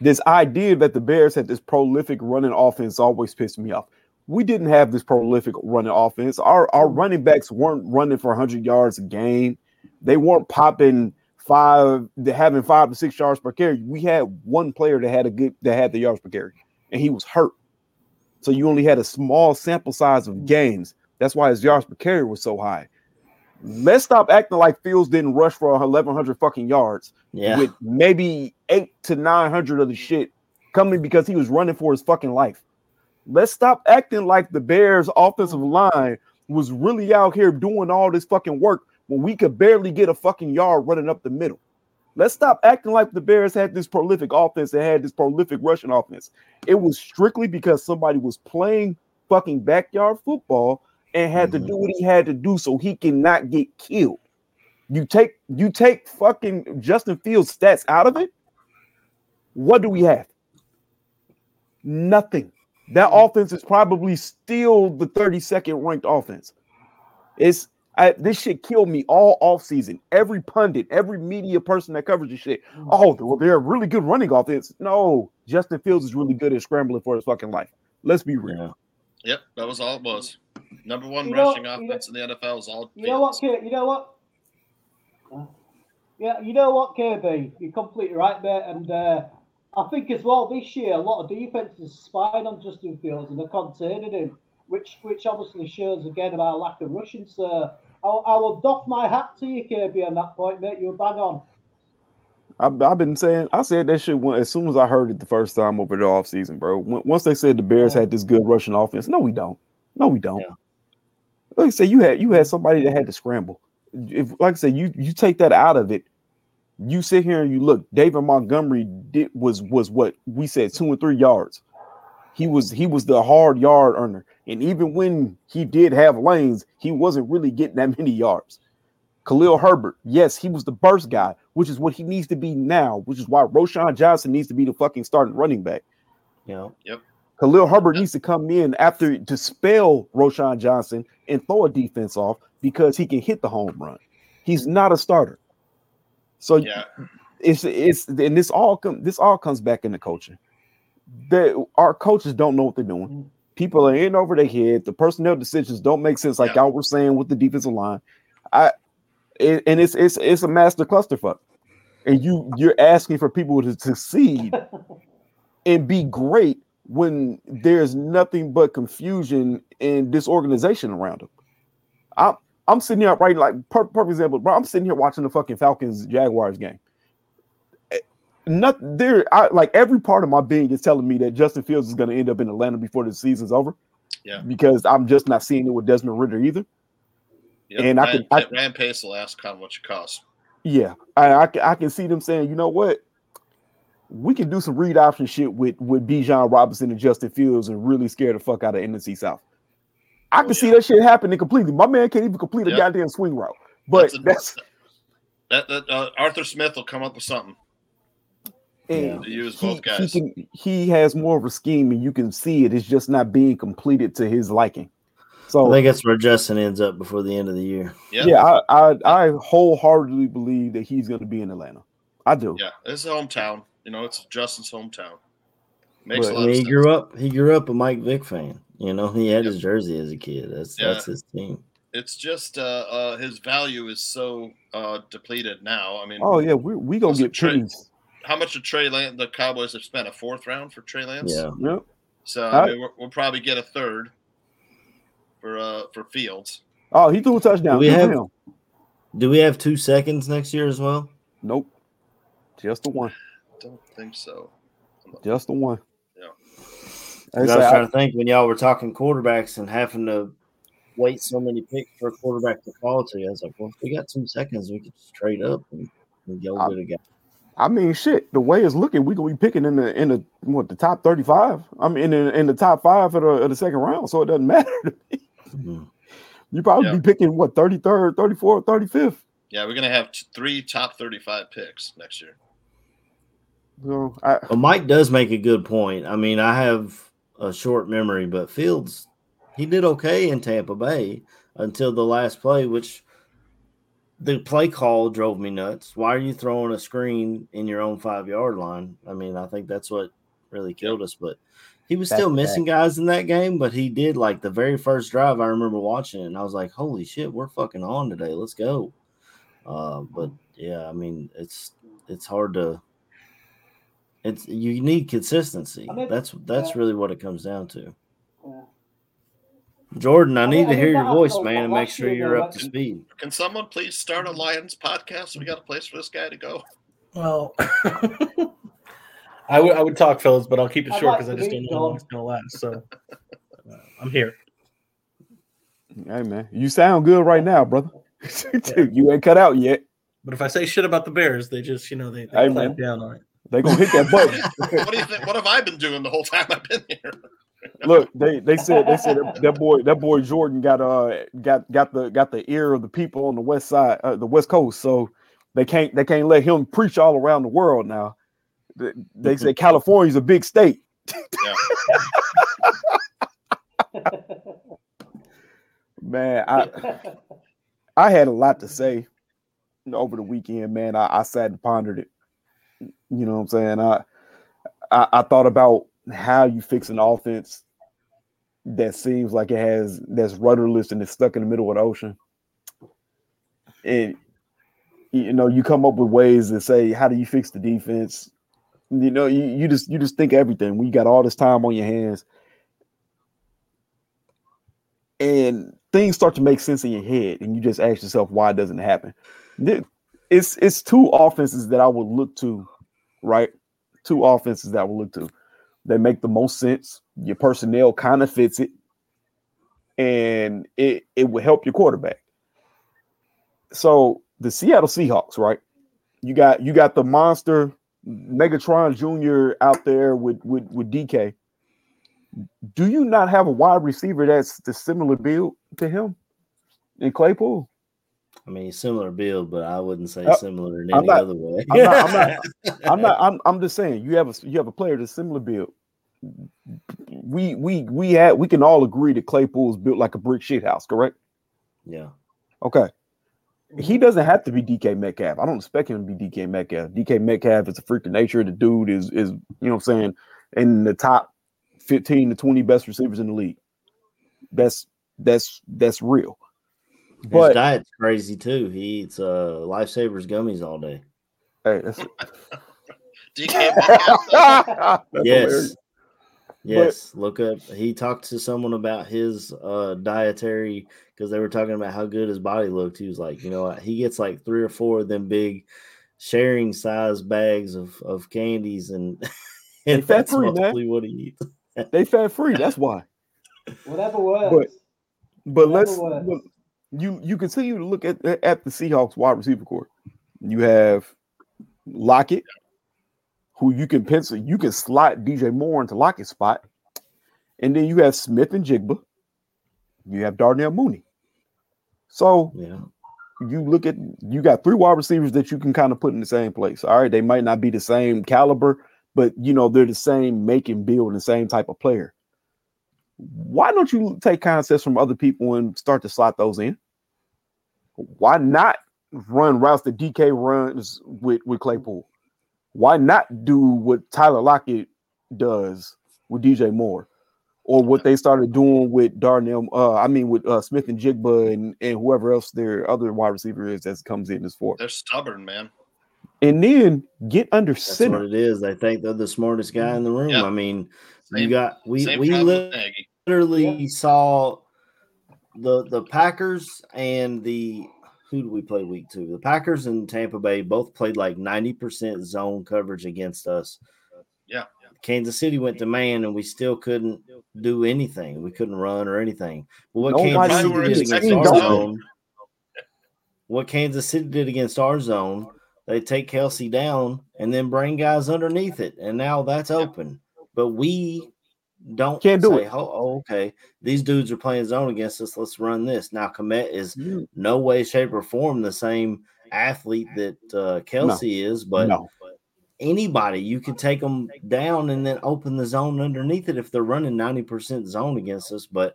this idea that the Bears had this prolific running offense always pissed me off. We didn't have this prolific running offense. Our our mm-hmm. running backs weren't running for 100 yards a game. They weren't popping five, having five to six yards per carry. We had one player that had a good that had the yards per carry, and he was hurt. So you only had a small sample size of mm-hmm. games. That's why his yards per carry was so high. Let's stop acting like Fields didn't rush for 1,100 fucking yards Yeah. with maybe eight to 900 of the shit coming because he was running for his fucking life. Let's stop acting like the Bears' offensive line was really out here doing all this fucking work when we could barely get a fucking yard running up the middle. Let's stop acting like the Bears had this prolific offense. and had this prolific rushing offense. It was strictly because somebody was playing fucking backyard football and had mm-hmm. to do what he had to do so he cannot get killed. You take you take fucking Justin Fields stats out of it. What do we have? Nothing. That offense is probably still the 32nd ranked offense. It's I, this shit killed me all off season. Every pundit, every media person that covers this shit. Oh, well, they're a really good running offense. No, Justin Fields is really good at scrambling for his fucking life. Let's be real. Yep, that was all it was. Number one you rushing know, offense you know, in the NFL is all. You know what, You know what? Yeah, you know what, KB? You're completely right, mate. And uh, I think as well this year, a lot of defenses spied on Justin Fields and they're containing him, which which obviously shows again about lack of rushing. So I, I will doff my hat to you, KB, on that point, mate. You're bang on. I've, I've been saying I said that shit when, as soon as I heard it the first time over the offseason, bro. Once they said the Bears had this good rushing offense, no, we don't. No, we don't. Yeah. Like I said, you had you had somebody that had to scramble. If like I said, you you take that out of it, you sit here and you look. David Montgomery did was was what we said two and three yards. He was he was the hard yard earner, and even when he did have lanes, he wasn't really getting that [LAUGHS] many yards. Khalil Herbert, yes, he was the burst guy, which is what he needs to be now, which is why Roschon Johnson needs to be the fucking starting running back. You know, yep. Khalil Herbert needs to come in after to spell Roschon Johnson and throw a defense off because he can hit the home run. He's not a starter. So yeah. it's it's and this all come this all comes back into coaching. That our coaches don't know what they're doing. People are in over their head. The personnel decisions don't make sense, like yeah. y'all were saying with the defensive line. I it, and it's it's it's a master clusterfuck. And you you're asking for people to succeed [LAUGHS] and be great when there's nothing but confusion and disorganization around them. I'm I'm sitting here right like perfect, example, bro. I'm sitting here watching the fucking Falcons Jaguars game. Eh, not there, I like every part of my being is telling me that Justin Fields is going to end up in Atlanta before the season's over. Yeah, because I'm just not seeing it with Desmond Ridder either. Yep. And Ryan, I can, I, Ryan Pace will ask how much it costs. Yeah, I, I, I can see them saying, you know what, we can do some read option shit with with Bijan Robinson and Justin Fields and really scare the fuck out of NFC South. I oh, can yeah. see that shit happening completely. My man can't even complete a yep. goddamn swing route. But that's, a, that's that, that uh, Arthur Smith will come up with something. And to use both guys. He, can, he has more of a scheme, and you can see it. It's just not being completed to his liking. So I think that's where Justin ends up before the end of the year. Yeah, yeah I, I, I wholeheartedly believe that he's going to be in Atlanta. I do. Yeah, it's hometown. You know, it's Justin's hometown. Makes but, a lot I mean, he grew up. He grew up a Mike Vick fan. You know, he had yep. his jersey as a kid. That's yeah. that's his team. It's just uh, uh, his value is so uh, depleted now. I mean, oh yeah, we we gonna get Trey, How much did Trey Lance? The Cowboys have spent a fourth round for Trey Lance. Yeah. Yep. So I mean, we'll probably get a third for uh for Fields. Oh, he threw a touchdown. Do we have? Him. Do we have two seconds next year as well? Nope. Just the one don't think so. Just the one. Yeah. I was trying to think when y'all were talking quarterbacks and having to wait so many picks for a quarterback to fall to. I was like, well, if we got two seconds, we could just trade up and, and go get a guy. I mean, shit. The way it's looking, we gonna be picking in the in the what the top thirty five. I'm in the, in the top five of the, of the second round, so it doesn't [LAUGHS] matter to me. Mm-hmm. You probably yeah. be picking what 33rd, 34th, 35th. Yeah, we're gonna have t- three top thirty-five picks next year. So I, well, Mike does make a good point. I mean, I have a short memory, but Fields he did okay in Tampa Bay until the last play, which the play call drove me nuts. Why are you throwing a screen in your own five yard line? I mean, I think that's what really killed us. But he was still missing guys in that game, but he did like the very first drive. I remember watching it, and I was like, "Holy shit, we're fucking on today. Let's go." Uh, but yeah, I mean, it's it's hard to it's you need consistency. I mean, that's that's yeah. really what it comes down to. Yeah. Jordan, I, need to hear your voice, man, and make sure you're up to speed. Can someone please start a Lions podcast? We got a place for this guy to go. Well, [LAUGHS] I would I would talk, fellas, but I'll keep it short because I just don't know how long it's gonna last. So uh, I'm here. Hey man, you sound good right now, brother. [LAUGHS] you ain't cut out yet. But if I say shit about the Bears, they just you know they, they Hey, clamp down on it. They gonna hit that button. [LAUGHS] what do you think? What have I been doing the whole time I've been here? [LAUGHS] Look, they they said they said that, boy that boy Jordan got uh got got the got the ear of the people on the west side uh, the west coast, so they can't they can't let him preach all around the world now. They, they say California's a big state. Man, I I had a lot to say over the weekend, man. I, I sat and pondered it. You know what I'm saying? I, I I thought about how you fix an offense that seems like it has that's rudderless and it's stuck in the middle of the ocean. And you know, you come up with ways to say, how do you fix the defense? You know, you, you just you just think everything. We got all this time on your hands. And things start to make sense in your head, and you just ask yourself why it doesn't happen. It's it's two offenses that I would look to, right? Two offenses that would look to. They make the most sense. Your personnel kind of fits it, and it it will help your quarterback. So the Seattle Seahawks, right? You got you got the monster Megatron Jr. out there with with with DK. Do you not have a wide receiver that's the similar build to him in Claypool? I mean, similar build, but I wouldn't say Uh, similar in I'm any not- other way. I'm not. I'm not. [LAUGHS] I'm not. I'm, I'm just saying you have a you have a player that's similar build. We we we had we can all agree that Claypool is built like a brick shit house, correct? yeah. Okay. He doesn't have to be DK Metcalf. I don't expect him to be DK Metcalf. DK Metcalf is a freak of nature. The dude is is you know what I'm saying in the top 15 to 20 best receivers in the league. That's that's that's real. His But diet's crazy too. He eats uh lifesavers gummies all day. hey, that's [LAUGHS] DK [LAUGHS] Metcalf. That's yes. hilarious. Yes. Look up. He talked to someone about his uh dietary because they were talking about how good his body looked. He was like, you know? He gets like three or four of them big sharing size bags of, of candies and, [LAUGHS] and fat that's free, man. mostly what he eats. They fat free. That's why. Whatever works. But Whatever let's works. You you continue to look at at the Seahawks wide receiver core. You have Lockett, who you can pencil, you can slot DJ Moore into Lockett's spot, and then you have Smith-Njigba. You have Darnell Mooney. So Yeah. you look at you got three wide receivers that you can kind of put in the same place. All right, they might not be the same caliber, but you know they're the same make and build and the same type of player. Why don't you take concepts from other people and start to slot those in? Why not run routes that DK runs with with Claypool? Why not do what Tyler Lockett does with DJ Moore? Or what they started doing with Darnell, uh, I mean with uh, Smith-Njigba and, and whoever else their other wide receiver is that comes in as four. They're stubborn, man. And then get under That's center. what it is. They think they're the smartest guy in the room. Yeah. I mean, you got we Same we problem li- with Nagy. literally saw the the Packers and the who do we play week two? The Packers and Tampa Bay both played like 90% zone coverage against us. Yeah. Kansas City went to man and we still couldn't do anything. We couldn't run or anything. But what Nobody Kansas City did against expecting our zone. zone, what Kansas City did against our zone, they take Kelsey down and then bring guys underneath it. And now that's open. But we don't Can't do say, it. Oh, oh, okay. These dudes are playing zone against us. Let's run this. Now, Kmet is You- no way, shape, or form the same athlete that uh, Kelsey is, but no. anybody you could take them down and then open the zone underneath it if they're running 90% zone against us. But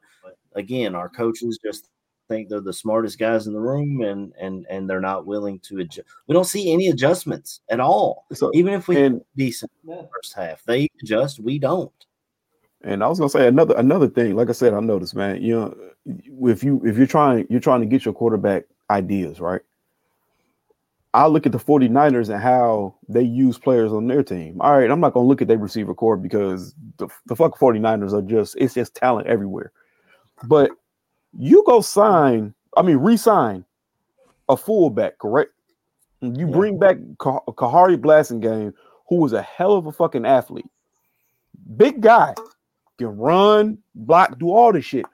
again, our coaches just think they're the smartest guys in the room and and and they're not willing to adjust. We don't see any adjustments at all. So Even if we and decent first half, they adjust. We don't. And I was gonna say another another thing. Like I said, I noticed, man. You know, if you if you're trying you're trying to get your quarterback ideas right. I look at the 49ers and how they use players on their team. All right, I'm not gonna look at their receiver core because the, the fuck 49ers are just it's just talent everywhere. But you go sign, I mean, re-sign a fullback, correct? You bring back Ka- Khari Blasingame, who was a hell of a fucking athlete. Big guy, can run, block, do all this shit.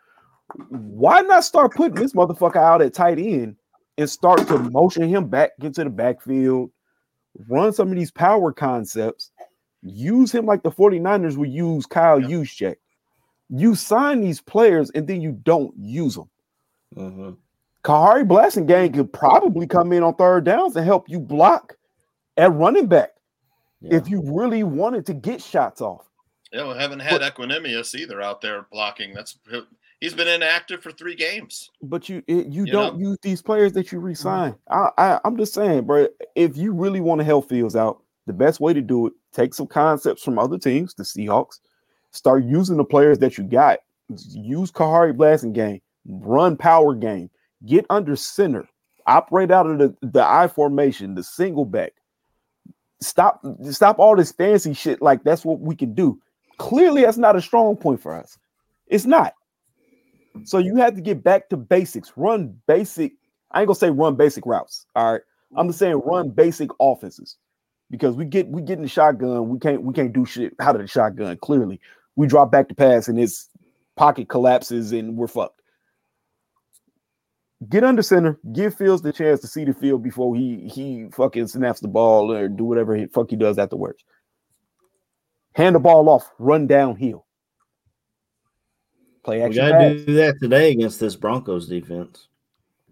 Why not start putting this motherfucker out at tight end and start to motion him back into the backfield, run some of these power concepts, use him like the 49ers would use Kyle. Juszczyk. You sign these players and then you don't use them. Mm-hmm. Khari Blasingame could probably come in on third downs and help you block at running back yeah. if you really wanted to get shots off. Yeah, we haven't had but, Equanimeous either out there blocking. That's he's been inactive for three games. But you you, you don't know? use these players that you mm-hmm. resign. I, I I'm just saying, bro. If you really want to help Fields out, the best way to do it, take some concepts from other teams, the Seahawks, start using the players that you got. Use Khari Blasingame, run power game, get under center, operate out of the, the I formation, the single back. Stop, stop all this fancy shit. Like that's what we can do. Clearly, that's not a strong point for us. It's not. So you have to get back to basics. Run basic. I ain't gonna say run basic routes. All right. I'm just saying run basic offenses because we get we get in the shotgun. We can't we can't do shit out of the shotgun. Clearly, we drop back to pass and his pocket collapses and we're fucked. Get under center, give Fields the chance to see the field before he he fucking snaps the ball or do whatever he fuck he does afterwards. Hand the ball off, run downhill. Play action. We gotta pass. do that today against this Broncos defense.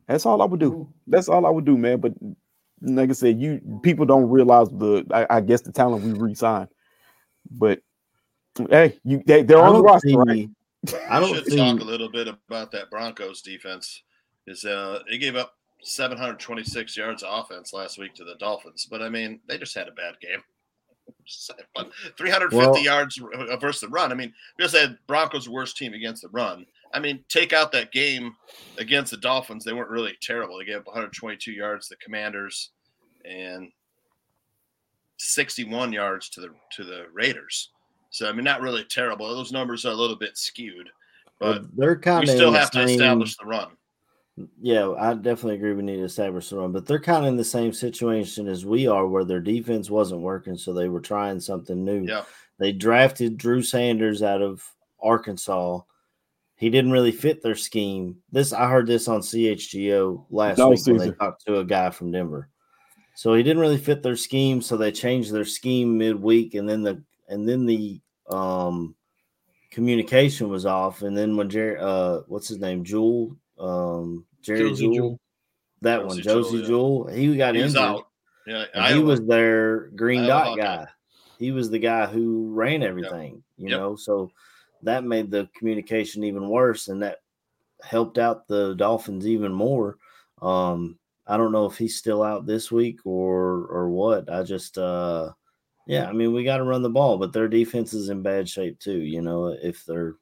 That's all I would do. That's all I would do, man. But like I said, you people don't realize the I, I guess the talent we re-signed. But hey, you they, they're on the roster, right? I don't should see... talk a little bit about that Broncos defense. Is uh they gave up 726 yards of offense last week to the Dolphins, but I mean they just had a bad game. [LAUGHS] 350 well, yards uh, versus the run. I mean, we just said Broncos' worst team against the run. I mean, take out that game against the Dolphins, they weren't really terrible. They gave up 122 yards to the Commanders and 61 yards to the to the Raiders. So I mean, not really terrible. Those numbers are a little bit skewed, but well, they're kind of we still have same, to establish the run. Yeah, I definitely agree. We need to establish the run, but they're kind of in the same situation as we are, where their defense wasn't working, so they were trying something new. Yeah, they drafted Drew Sanders out of Arkansas. He didn't really fit their scheme. This I heard this on CHGO last no, week Caesar. when they talked to a guy from Denver. So he didn't really fit their scheme, so they changed their scheme midweek, and then the and then the um communication was off, and then when Jerry, uh, what's his name, Jewell, um, Jerry Jewell, Jewell, that Josey one, Josey Jewell, yeah. he got he injured. Out. Yeah, he was their green dot guy. He was the guy who ran everything, yep. you yep. know. So that made the communication even worse, and that helped out the Dolphins even more. Um, I don't know if he's still out this week or or what. I just uh yeah, I mean we got to run the ball, but their defense is in bad shape too, you know, if they're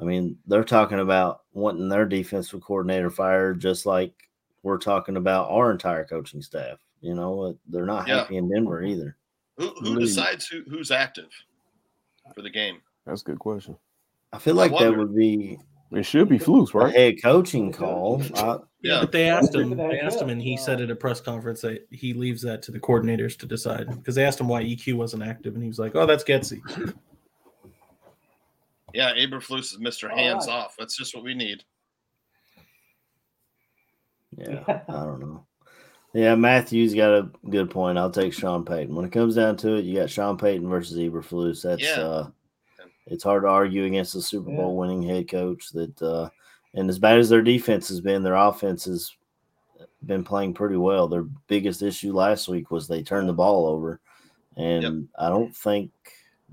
I mean, they're talking about wanting their defensive coordinator fired just like we're talking about our entire coaching staff. You know, they're not yeah. happy in Denver either. Who, who decides who, who's active for the game? That's a good question. I feel like that would be it should be Flus, right? Head coaching call. I, yeah, but they asked him. They asked him, and he said at a press conference that he leaves that to the coordinators to decide because they asked him why EQ wasn't active, and he was like, "Oh, that's Getsy." Yeah, Eberflus is Mister Hands right. Off. That's just what we need. Yeah, I don't know. Yeah, Matthews got a good point. I'll take Sean Payton. When it comes down to it, you got Sean Payton versus Eberflus. That's yeah. uh it's hard to argue against a Super Bowl winning head coach that uh, and as bad as their defense has been, their offense has been playing pretty well. Their biggest issue last week was they turned the ball over. And yep. I don't think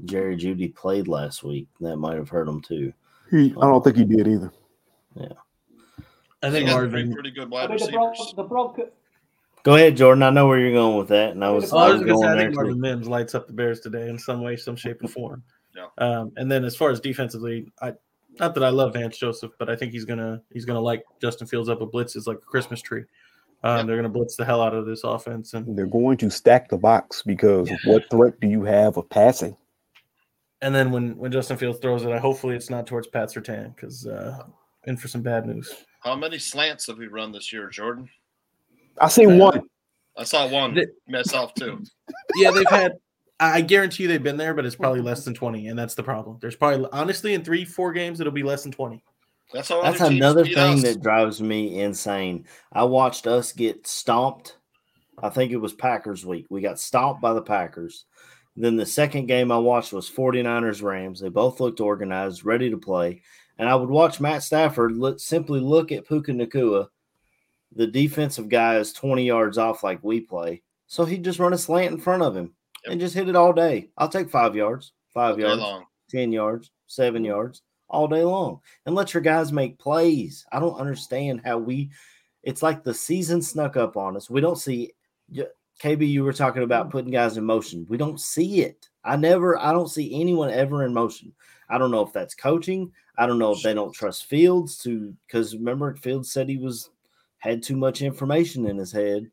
Jerry Jeudy played last week. That might have hurt him too. He, I don't think he did either. Yeah. I think Marvin pretty good wide I receivers. The, Bron- the Go ahead, Jordan. I know where you're going with that, and I was. Oh, I was, going to say I think Marvin Mims lights up the Bears today in some way, some shape, or [LAUGHS] form. Yeah. Um, and then as far as defensively, I not that I love Vance Joseph, but I think he's gonna he's gonna like Justin Fields up with blitzes like a Christmas tree. Um, They're gonna blitz the hell out of this offense, and they're going to stack the box because yeah. what threat do you have of passing? And then when when Justin Fields throws it, I hopefully it's not towards Pat Surtain because uh, in for some bad news. How many slants have we run this year, Jordan? I see uh, one. I saw one they, myself too. [LAUGHS] Yeah, they've had I guarantee you they've been there, but it's probably less than 20, and that's the problem. There's probably honestly in three, four games, it'll be less than 20. That's all. That's another thing us. that drives me insane. I watched us get stomped. I think it was Packers week. We got stomped by the Packers. Then the second game I watched was 49ers Rams. They both looked organized, ready to play. And I would watch Matt Stafford look, simply look at Puka Nacua. The defensive guy is 20 yards off like we play. So he'd just run a slant in front of him and just hit it all day. I'll take five yards, five All yards, long. 10 yards, seven yards all day long and let your guys make plays. I don't understand how we, it's like the season snuck up on us. We don't see, KB, you were talking about mm. putting guys in motion. We don't see it. I never, I don't see anyone ever in motion. I don't know if that's coaching. I don't know if they don't trust Fields to, because remember, Fields said he was, had too much information in his head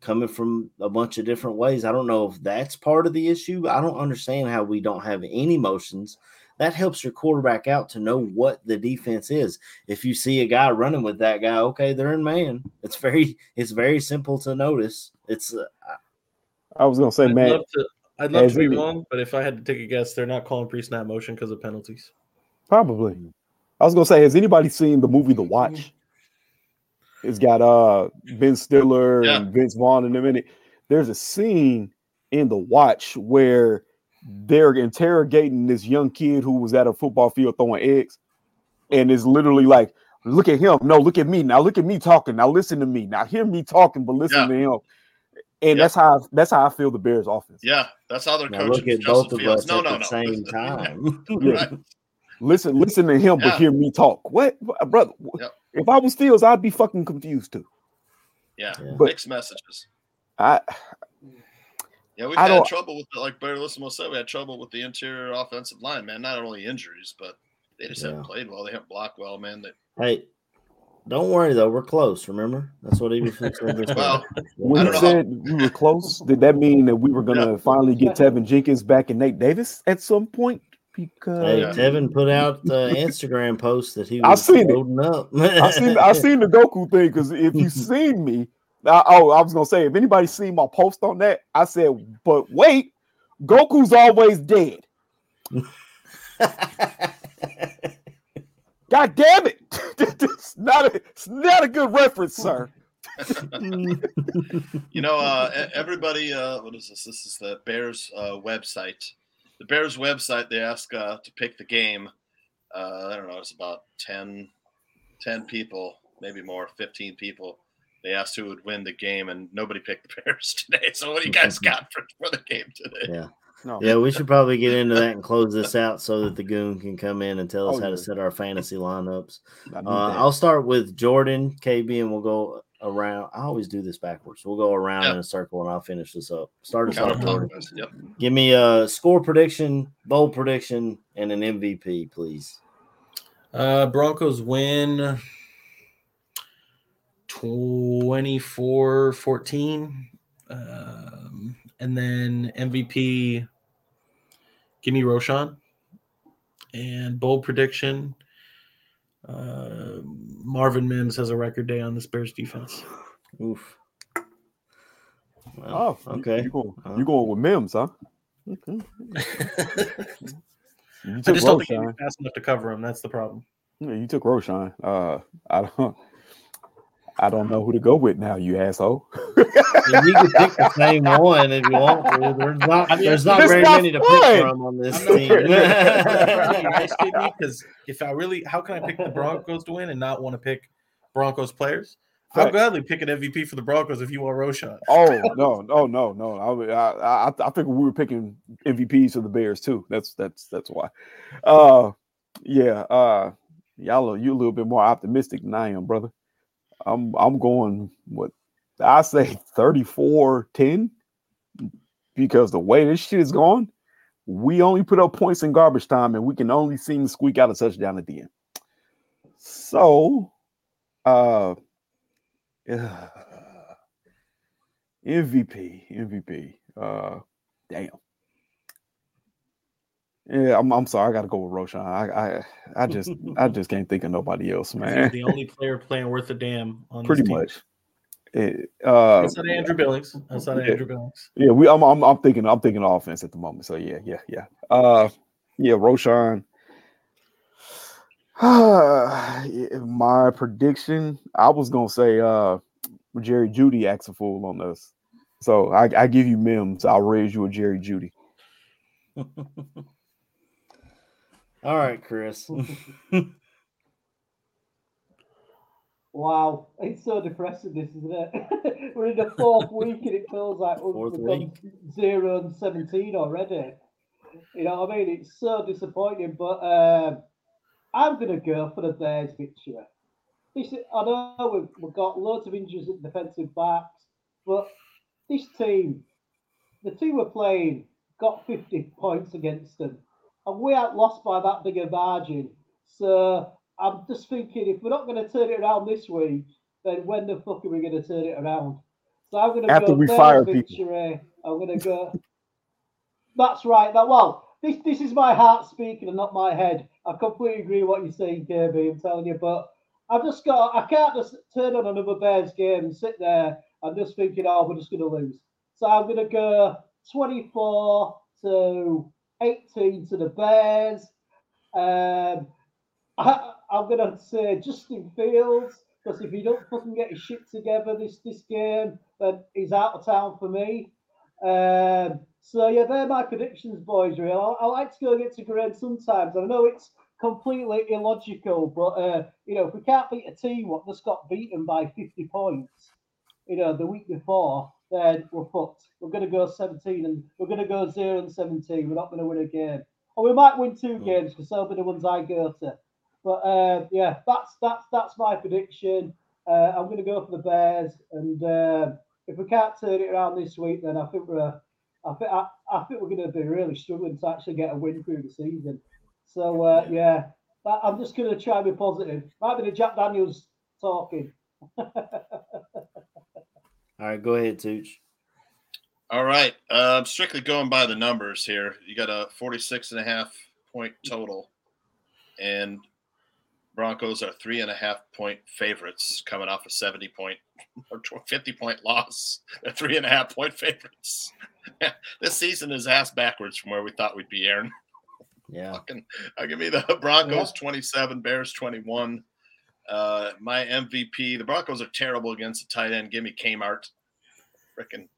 coming from a bunch of different ways. I don't know if that's part of the issue. I don't understand how we don't have any motions. That helps your quarterback out to know what the defense is. If you see a guy running with that guy, okay, they're in man. It's very it's very simple to notice. It's uh, I was gonna say, I'd Matt. love to. I'd love to be any- wrong, but if I had to take a guess, they're not calling pre-snap motion because of penalties. Probably. I was gonna say, has anybody seen the movie The Watch? It's got uh Ben Stiller Yeah. and Vince Vaughn in a minute. There's a scene in The Watch where they're interrogating this young kid who was at a football field throwing eggs, and it's literally like, look at him. No, look at me. Now look at me talking. Now listen to me. Now hear me talking, but listen Yeah. to him. And that's how that's how I feel the Bears offense. Yeah, that's how they're now coaching. look at Justin both of Fields. us No, at no, the no. same time. Yeah. [LAUGHS] Right. [LAUGHS] Listen, listen to him, Yeah. but hear me talk. What, brother? Yep. If I was Fields, I'd be fucking confused too. Yeah, But- mixed messages. I Yeah, we've I had don't- trouble with the, like Bear Listen will say, we had trouble with the interior offensive line, man. Not only injuries, but they just haven't played well. They haven't blocked well, man. They, hey, don't worry though, we're close. Remember, that's what he was fixing to well, when I you don't know how- said we were close, did that mean that we were gonna finally get Teven Jenkins back and Nate Davis at some point? Because Hey, Teven put out the Instagram post that he was I was seen it. loading up. I seen I seen the [LAUGHS] Goku thing because if you seen me, I, oh, I was gonna say if anybody seen my post on that, I said, but wait, Goku's always dead. [LAUGHS] God damn it! [LAUGHS] it's not a it's not a good reference, sir. [LAUGHS] you know, uh, everybody, uh, what is this? This is the Bears uh, website. The Bears website, they ask uh, to pick the game. Uh, I don't know, it's about 10, 10 people, maybe more, 15 people. They asked who would win the game, and nobody picked the [LAUGHS] Bears today. So, what do you guys [LAUGHS] got for, for the game today? Yeah. No. Yeah, we should probably get into that and close this out so that the goon can come in and tell us Oh, how yeah. to set our fantasy lineups. Uh, I'll start with Jordan, KB, and we'll go around. I always do this backwards. We'll go around Yeah. in a circle and I'll finish this up. Start us off, Jordan. Yep. Give me a score prediction, bold prediction, and an MVP, please. Uh, Broncos win 24 14. Um, and then MVP, give me Roschon. And bold prediction uh, Marvin Mims has a record day on this Bears defense. Oof. Oh, Well, you- okay. You going, Uh, you going with Mims, huh? Okay. [LAUGHS] You I took just don't think Roschon. he's fast enough to cover him. That's the problem. Yeah, you took Roschon. Uh, I don't. I don't know who to go with now, you asshole. You can pick the same one if you want to. There's not, I mean, there's not very not many to pick from on this I'm team. because [LAUGHS] if I really, how can I pick the Broncos to win and not want to pick Broncos players? I'll Facts. gladly pick an MVP for the Broncos if you want Roschon. Oh no, no, no, no! I, I, I, I think we were picking MVPs for the Bears too. That's that's that's why. Uh, yeah. Uh, y'all, are, you a little bit more optimistic than I am, brother. I'm I'm going what I say 34-10 because the way this shit is going, we only put up points in garbage time, and we can only seem to squeak out a touchdown at the end. So, uh. [SIGHS] MVP, MVP. Uh, damn. Yeah, I'm. I'm sorry. I got to go with Roschon. I, I, I just, I [LAUGHS] just can't think of nobody else, He's man. the only player playing worth a damn on Pretty this team. much. It, uh, Outside of Andrew Billings. Outside of yeah. Andrew Billings. yeah, we. I'm, I'm. I'm thinking. I'm thinking offense at the moment. So yeah, yeah, yeah. Uh, yeah, Roschon. [SIGHS] My prediction, I was gonna say uh Jerry Jeudy acts a fool on us. So I, I give you Mims. I'll raise you a Jerry Jeudy. [LAUGHS] All right, Chris. [LAUGHS] wow, it's so depressing. This isn't it? [LAUGHS] we're in the fourth [LAUGHS] week, and it feels like we've zero and seventeen already. You know what I mean? It's so disappointing. But um, I'm going to go for the Bears victory. This, I know we've, we've got loads of injuries at defensive backs, but this team, the team we're playing, got 50 points against them. And we aren't lost by that big a margin. So I'm just thinking if we're not going to turn it around this week, then when the fuck are we going to turn it around? So I'm going to After go we fire people. I'm going to go. That's right. That well, this this is my heart speaking and not my head. I completely agree with what you're saying, KB. I'm telling you, but I've just got. I can't just turn on another Bears game and sit there and just thinking, oh, we're just going to lose. So I'm going to go 24 to 18 to the Bears. Um, I, I'm going to say Justin Fields because if he don't fucking get his shit together this this game, then he's out of town for me. Um, so yeah, they're my predictions, boys. Real. I, I like to go against a grade sometimes. I know it's completely illogical, but uh, you know, if we can't beat a team what just got beaten by 50 points, you know, the week before, then we're fucked. We're going to go 17 and we're going to go 0 and 17. We're not going to win a game. Or we might win two games because they'll be the ones I go to. But uh, yeah, that's that's that's my prediction. Uh, I'm going to go for the Bears, and uh, if we can't turn it around this week, then I think we're I think I, I think we're going to be really struggling to actually get a win through the season. So uh, yeah, but I'm just going to try and be positive. Might be the Jack Daniels talking. [LAUGHS] All right, go ahead, Tooch. All right. Uh, strictly going by the numbers here. You got a 46 and a half point total. And Broncos are three and a half point favorites coming off a 70 point or 50 point loss. [LAUGHS] They're three and a half point favorites. [LAUGHS] this season is ass backwards from where we thought we'd be, Aaron. Yeah. Fucking, I'll give me the [LAUGHS] Broncos 27, Bears 21. Uh, my MVP, the Broncos are terrible against the tight end. Give me Kmart. Freaking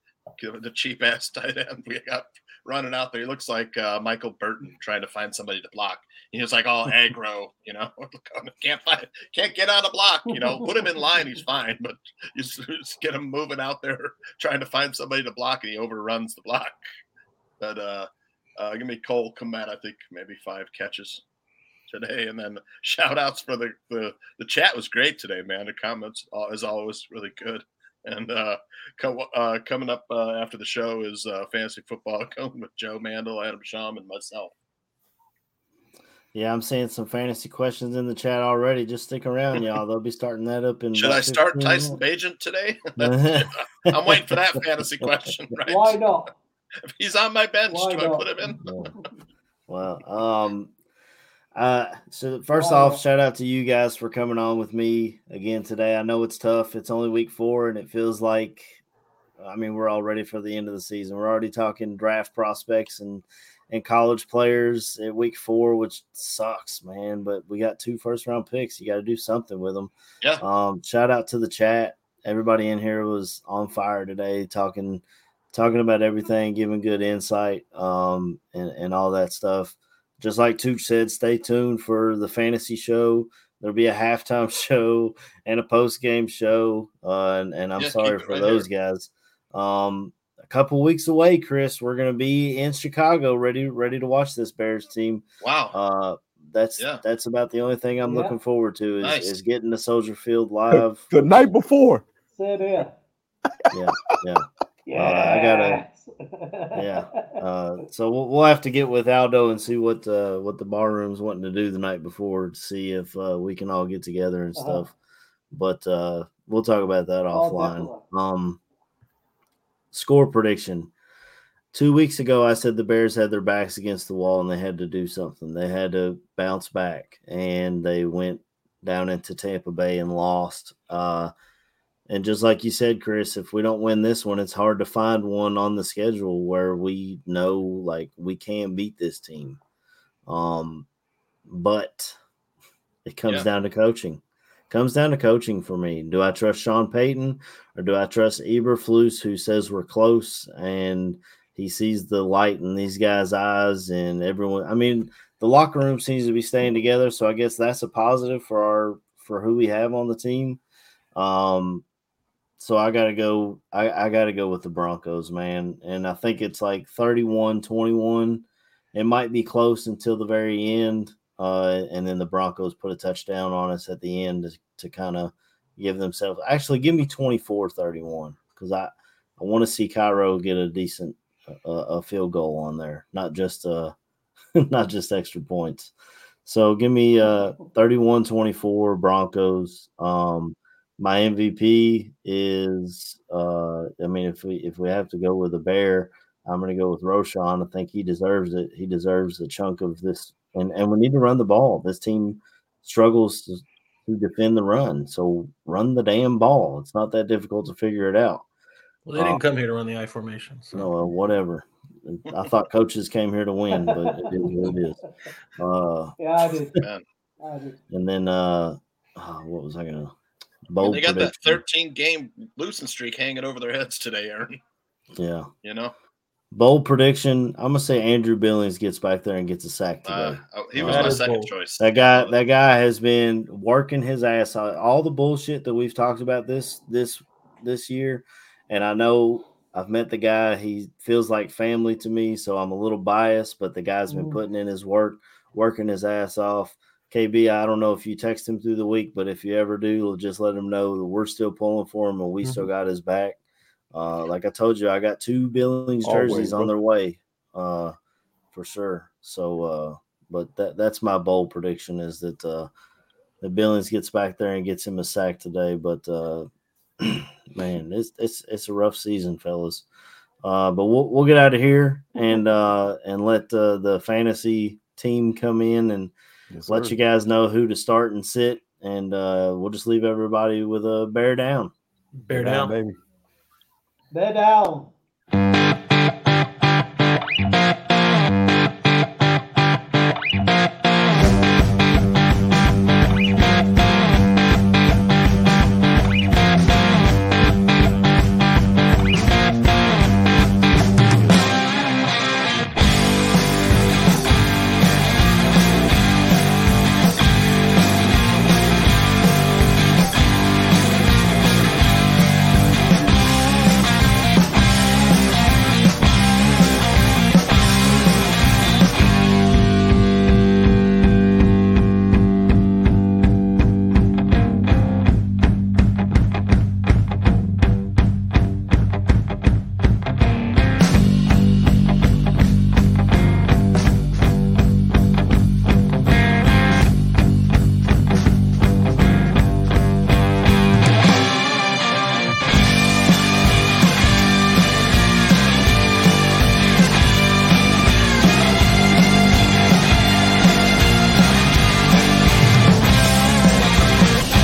the cheap ass tight end we got running out there. He looks like uh, Michael Burton trying to find somebody to block. He was like all [LAUGHS] aggro, you know, [LAUGHS] can't find, can't get on a block, you know, put him in line, he's fine, but you just, just get him moving out there [LAUGHS] trying to find somebody to block, and he overruns the block. But uh, uh, give me Cole Kmet, I think maybe five catches today, and then [LAUGHS] shout outs for the the the chat was great today, man. The comments uh, as always really good. And uh, co- uh, coming up uh, after the show is uh, fantasy football [LAUGHS] going with Joe Mandel, Adam Sham, and myself. Yeah, I'm seeing some fantasy questions in the chat already. Just stick around, [LAUGHS] y'all. They'll be starting that up in. Should I start 15 Tyson Bagent today? I'm waiting for that fantasy question. Right? Why not? If he's on my bench, Why do I not? put him in? Well, um, uh, so first off, shout out to you guys for coming on with me again today. I know it's tough. It's only week four, and it feels like, I mean, we're all ready for the end of the season. We're already talking draft prospects and and college players at week four, which sucks, man. But we got two first round picks. You got to do something with them. Yeah. Um, shout out to the chat. Everybody in here was on fire today, talking talking about everything, giving good insight, um, and and all that stuff. Just like Tooch said, stay tuned for the fantasy show. There'll be a halftime [LAUGHS] show and a post game show, uh, and, and I'm Yeah, sorry for right those guys. Um, a couple weeks away, Chris, we're going to be in Chicago, ready ready to watch this Bears team. Wow. Uh, that's Yeah. that's about the only thing I'm Yeah. looking forward to is, Nice. is getting to Soldier Field live. The night before. Same here. yeah, [LAUGHS] yeah. Uh, I gotta, yeah. Uh, [LAUGHS] so we'll, we'll have to get with Aldo and see what uh, what the bar room's wanting to do the night before to see if uh, we can all get together and Uh-huh. stuff. But uh, we'll talk about that Oh, offline. Um, score prediction. Two weeks ago, I said the Bears had their backs against the wall and they had to do something. They had to bounce back, and they went down into Tampa Bay and lost. Uh, and just like you said, Chris, if we don't win this one, it's hard to find one on the schedule where we know like we can beat this team. Um, but It comes Yeah. down to coaching. Comes down to coaching for me. Do I trust Sean Payton or do I trust Eberflus, who says we're close and he sees the light in these guys' eyes and everyone? I mean, the locker room seems to be staying together, so I guess that's a positive for our for who we have on the team. Um, so I got to go. I, I got to go with the Broncos, man. And I think it's like 31 21. It might be close until the very end. Uh, and then the Broncos put a touchdown on us at the end to, to kind of give themselves. Actually, give me 24 31 because I, I want to see Cairo get a decent uh, a field goal on there, not just uh, [LAUGHS] not just extra points. So give me uh 31 24 Broncos. Um, my MVP is uh I mean if we if we have to go with a bear, I'm gonna go with Roschon. I think he deserves it. He deserves a chunk of this and, and we need to run the ball. This team struggles to, to defend the run. So run the damn ball. It's not that difficult to figure it out. Well, they didn't Uh, come here to run the I formation. So. No, uh, whatever. I thought coaches came here to win, but it is what it is. Uh, [LAUGHS] Yeah, I did. I did. and then uh, oh, what was I gonna? And Bold they got that 13 game losing streak hanging over their heads today, Aaron. Yeah. You know, Bold prediction. I'm gonna say Andrew Billings gets back there and gets a sack today. uh, he was Uh, my second choice. That guy, that guy has been working his ass off. All the bullshit that we've talked about this this this year, and I know I've met the guy. He feels like family to me, so I'm a little biased. But the guy's been Mm. putting in his work, working his ass off. KB, I don't know if you text him through the week, but if you ever do, just let him know that we're still pulling for him and we still got his back. Uh, like I told you, I got two Billings Always, jerseys on their way, uh, for sure. So, uh, but that that's my bold prediction is that uh, that Billings gets back there and gets him a sack today. But uh, [CLEARS THROAT] man, it's it's it's a rough season, fellas. Uh, but we'll we'll get out of here and uh, and let uh, the fantasy team come in and Yes, let sir. you guys know who to start and sit, and uh, we'll just leave everybody with a bear down. Bear down. baby. They're down.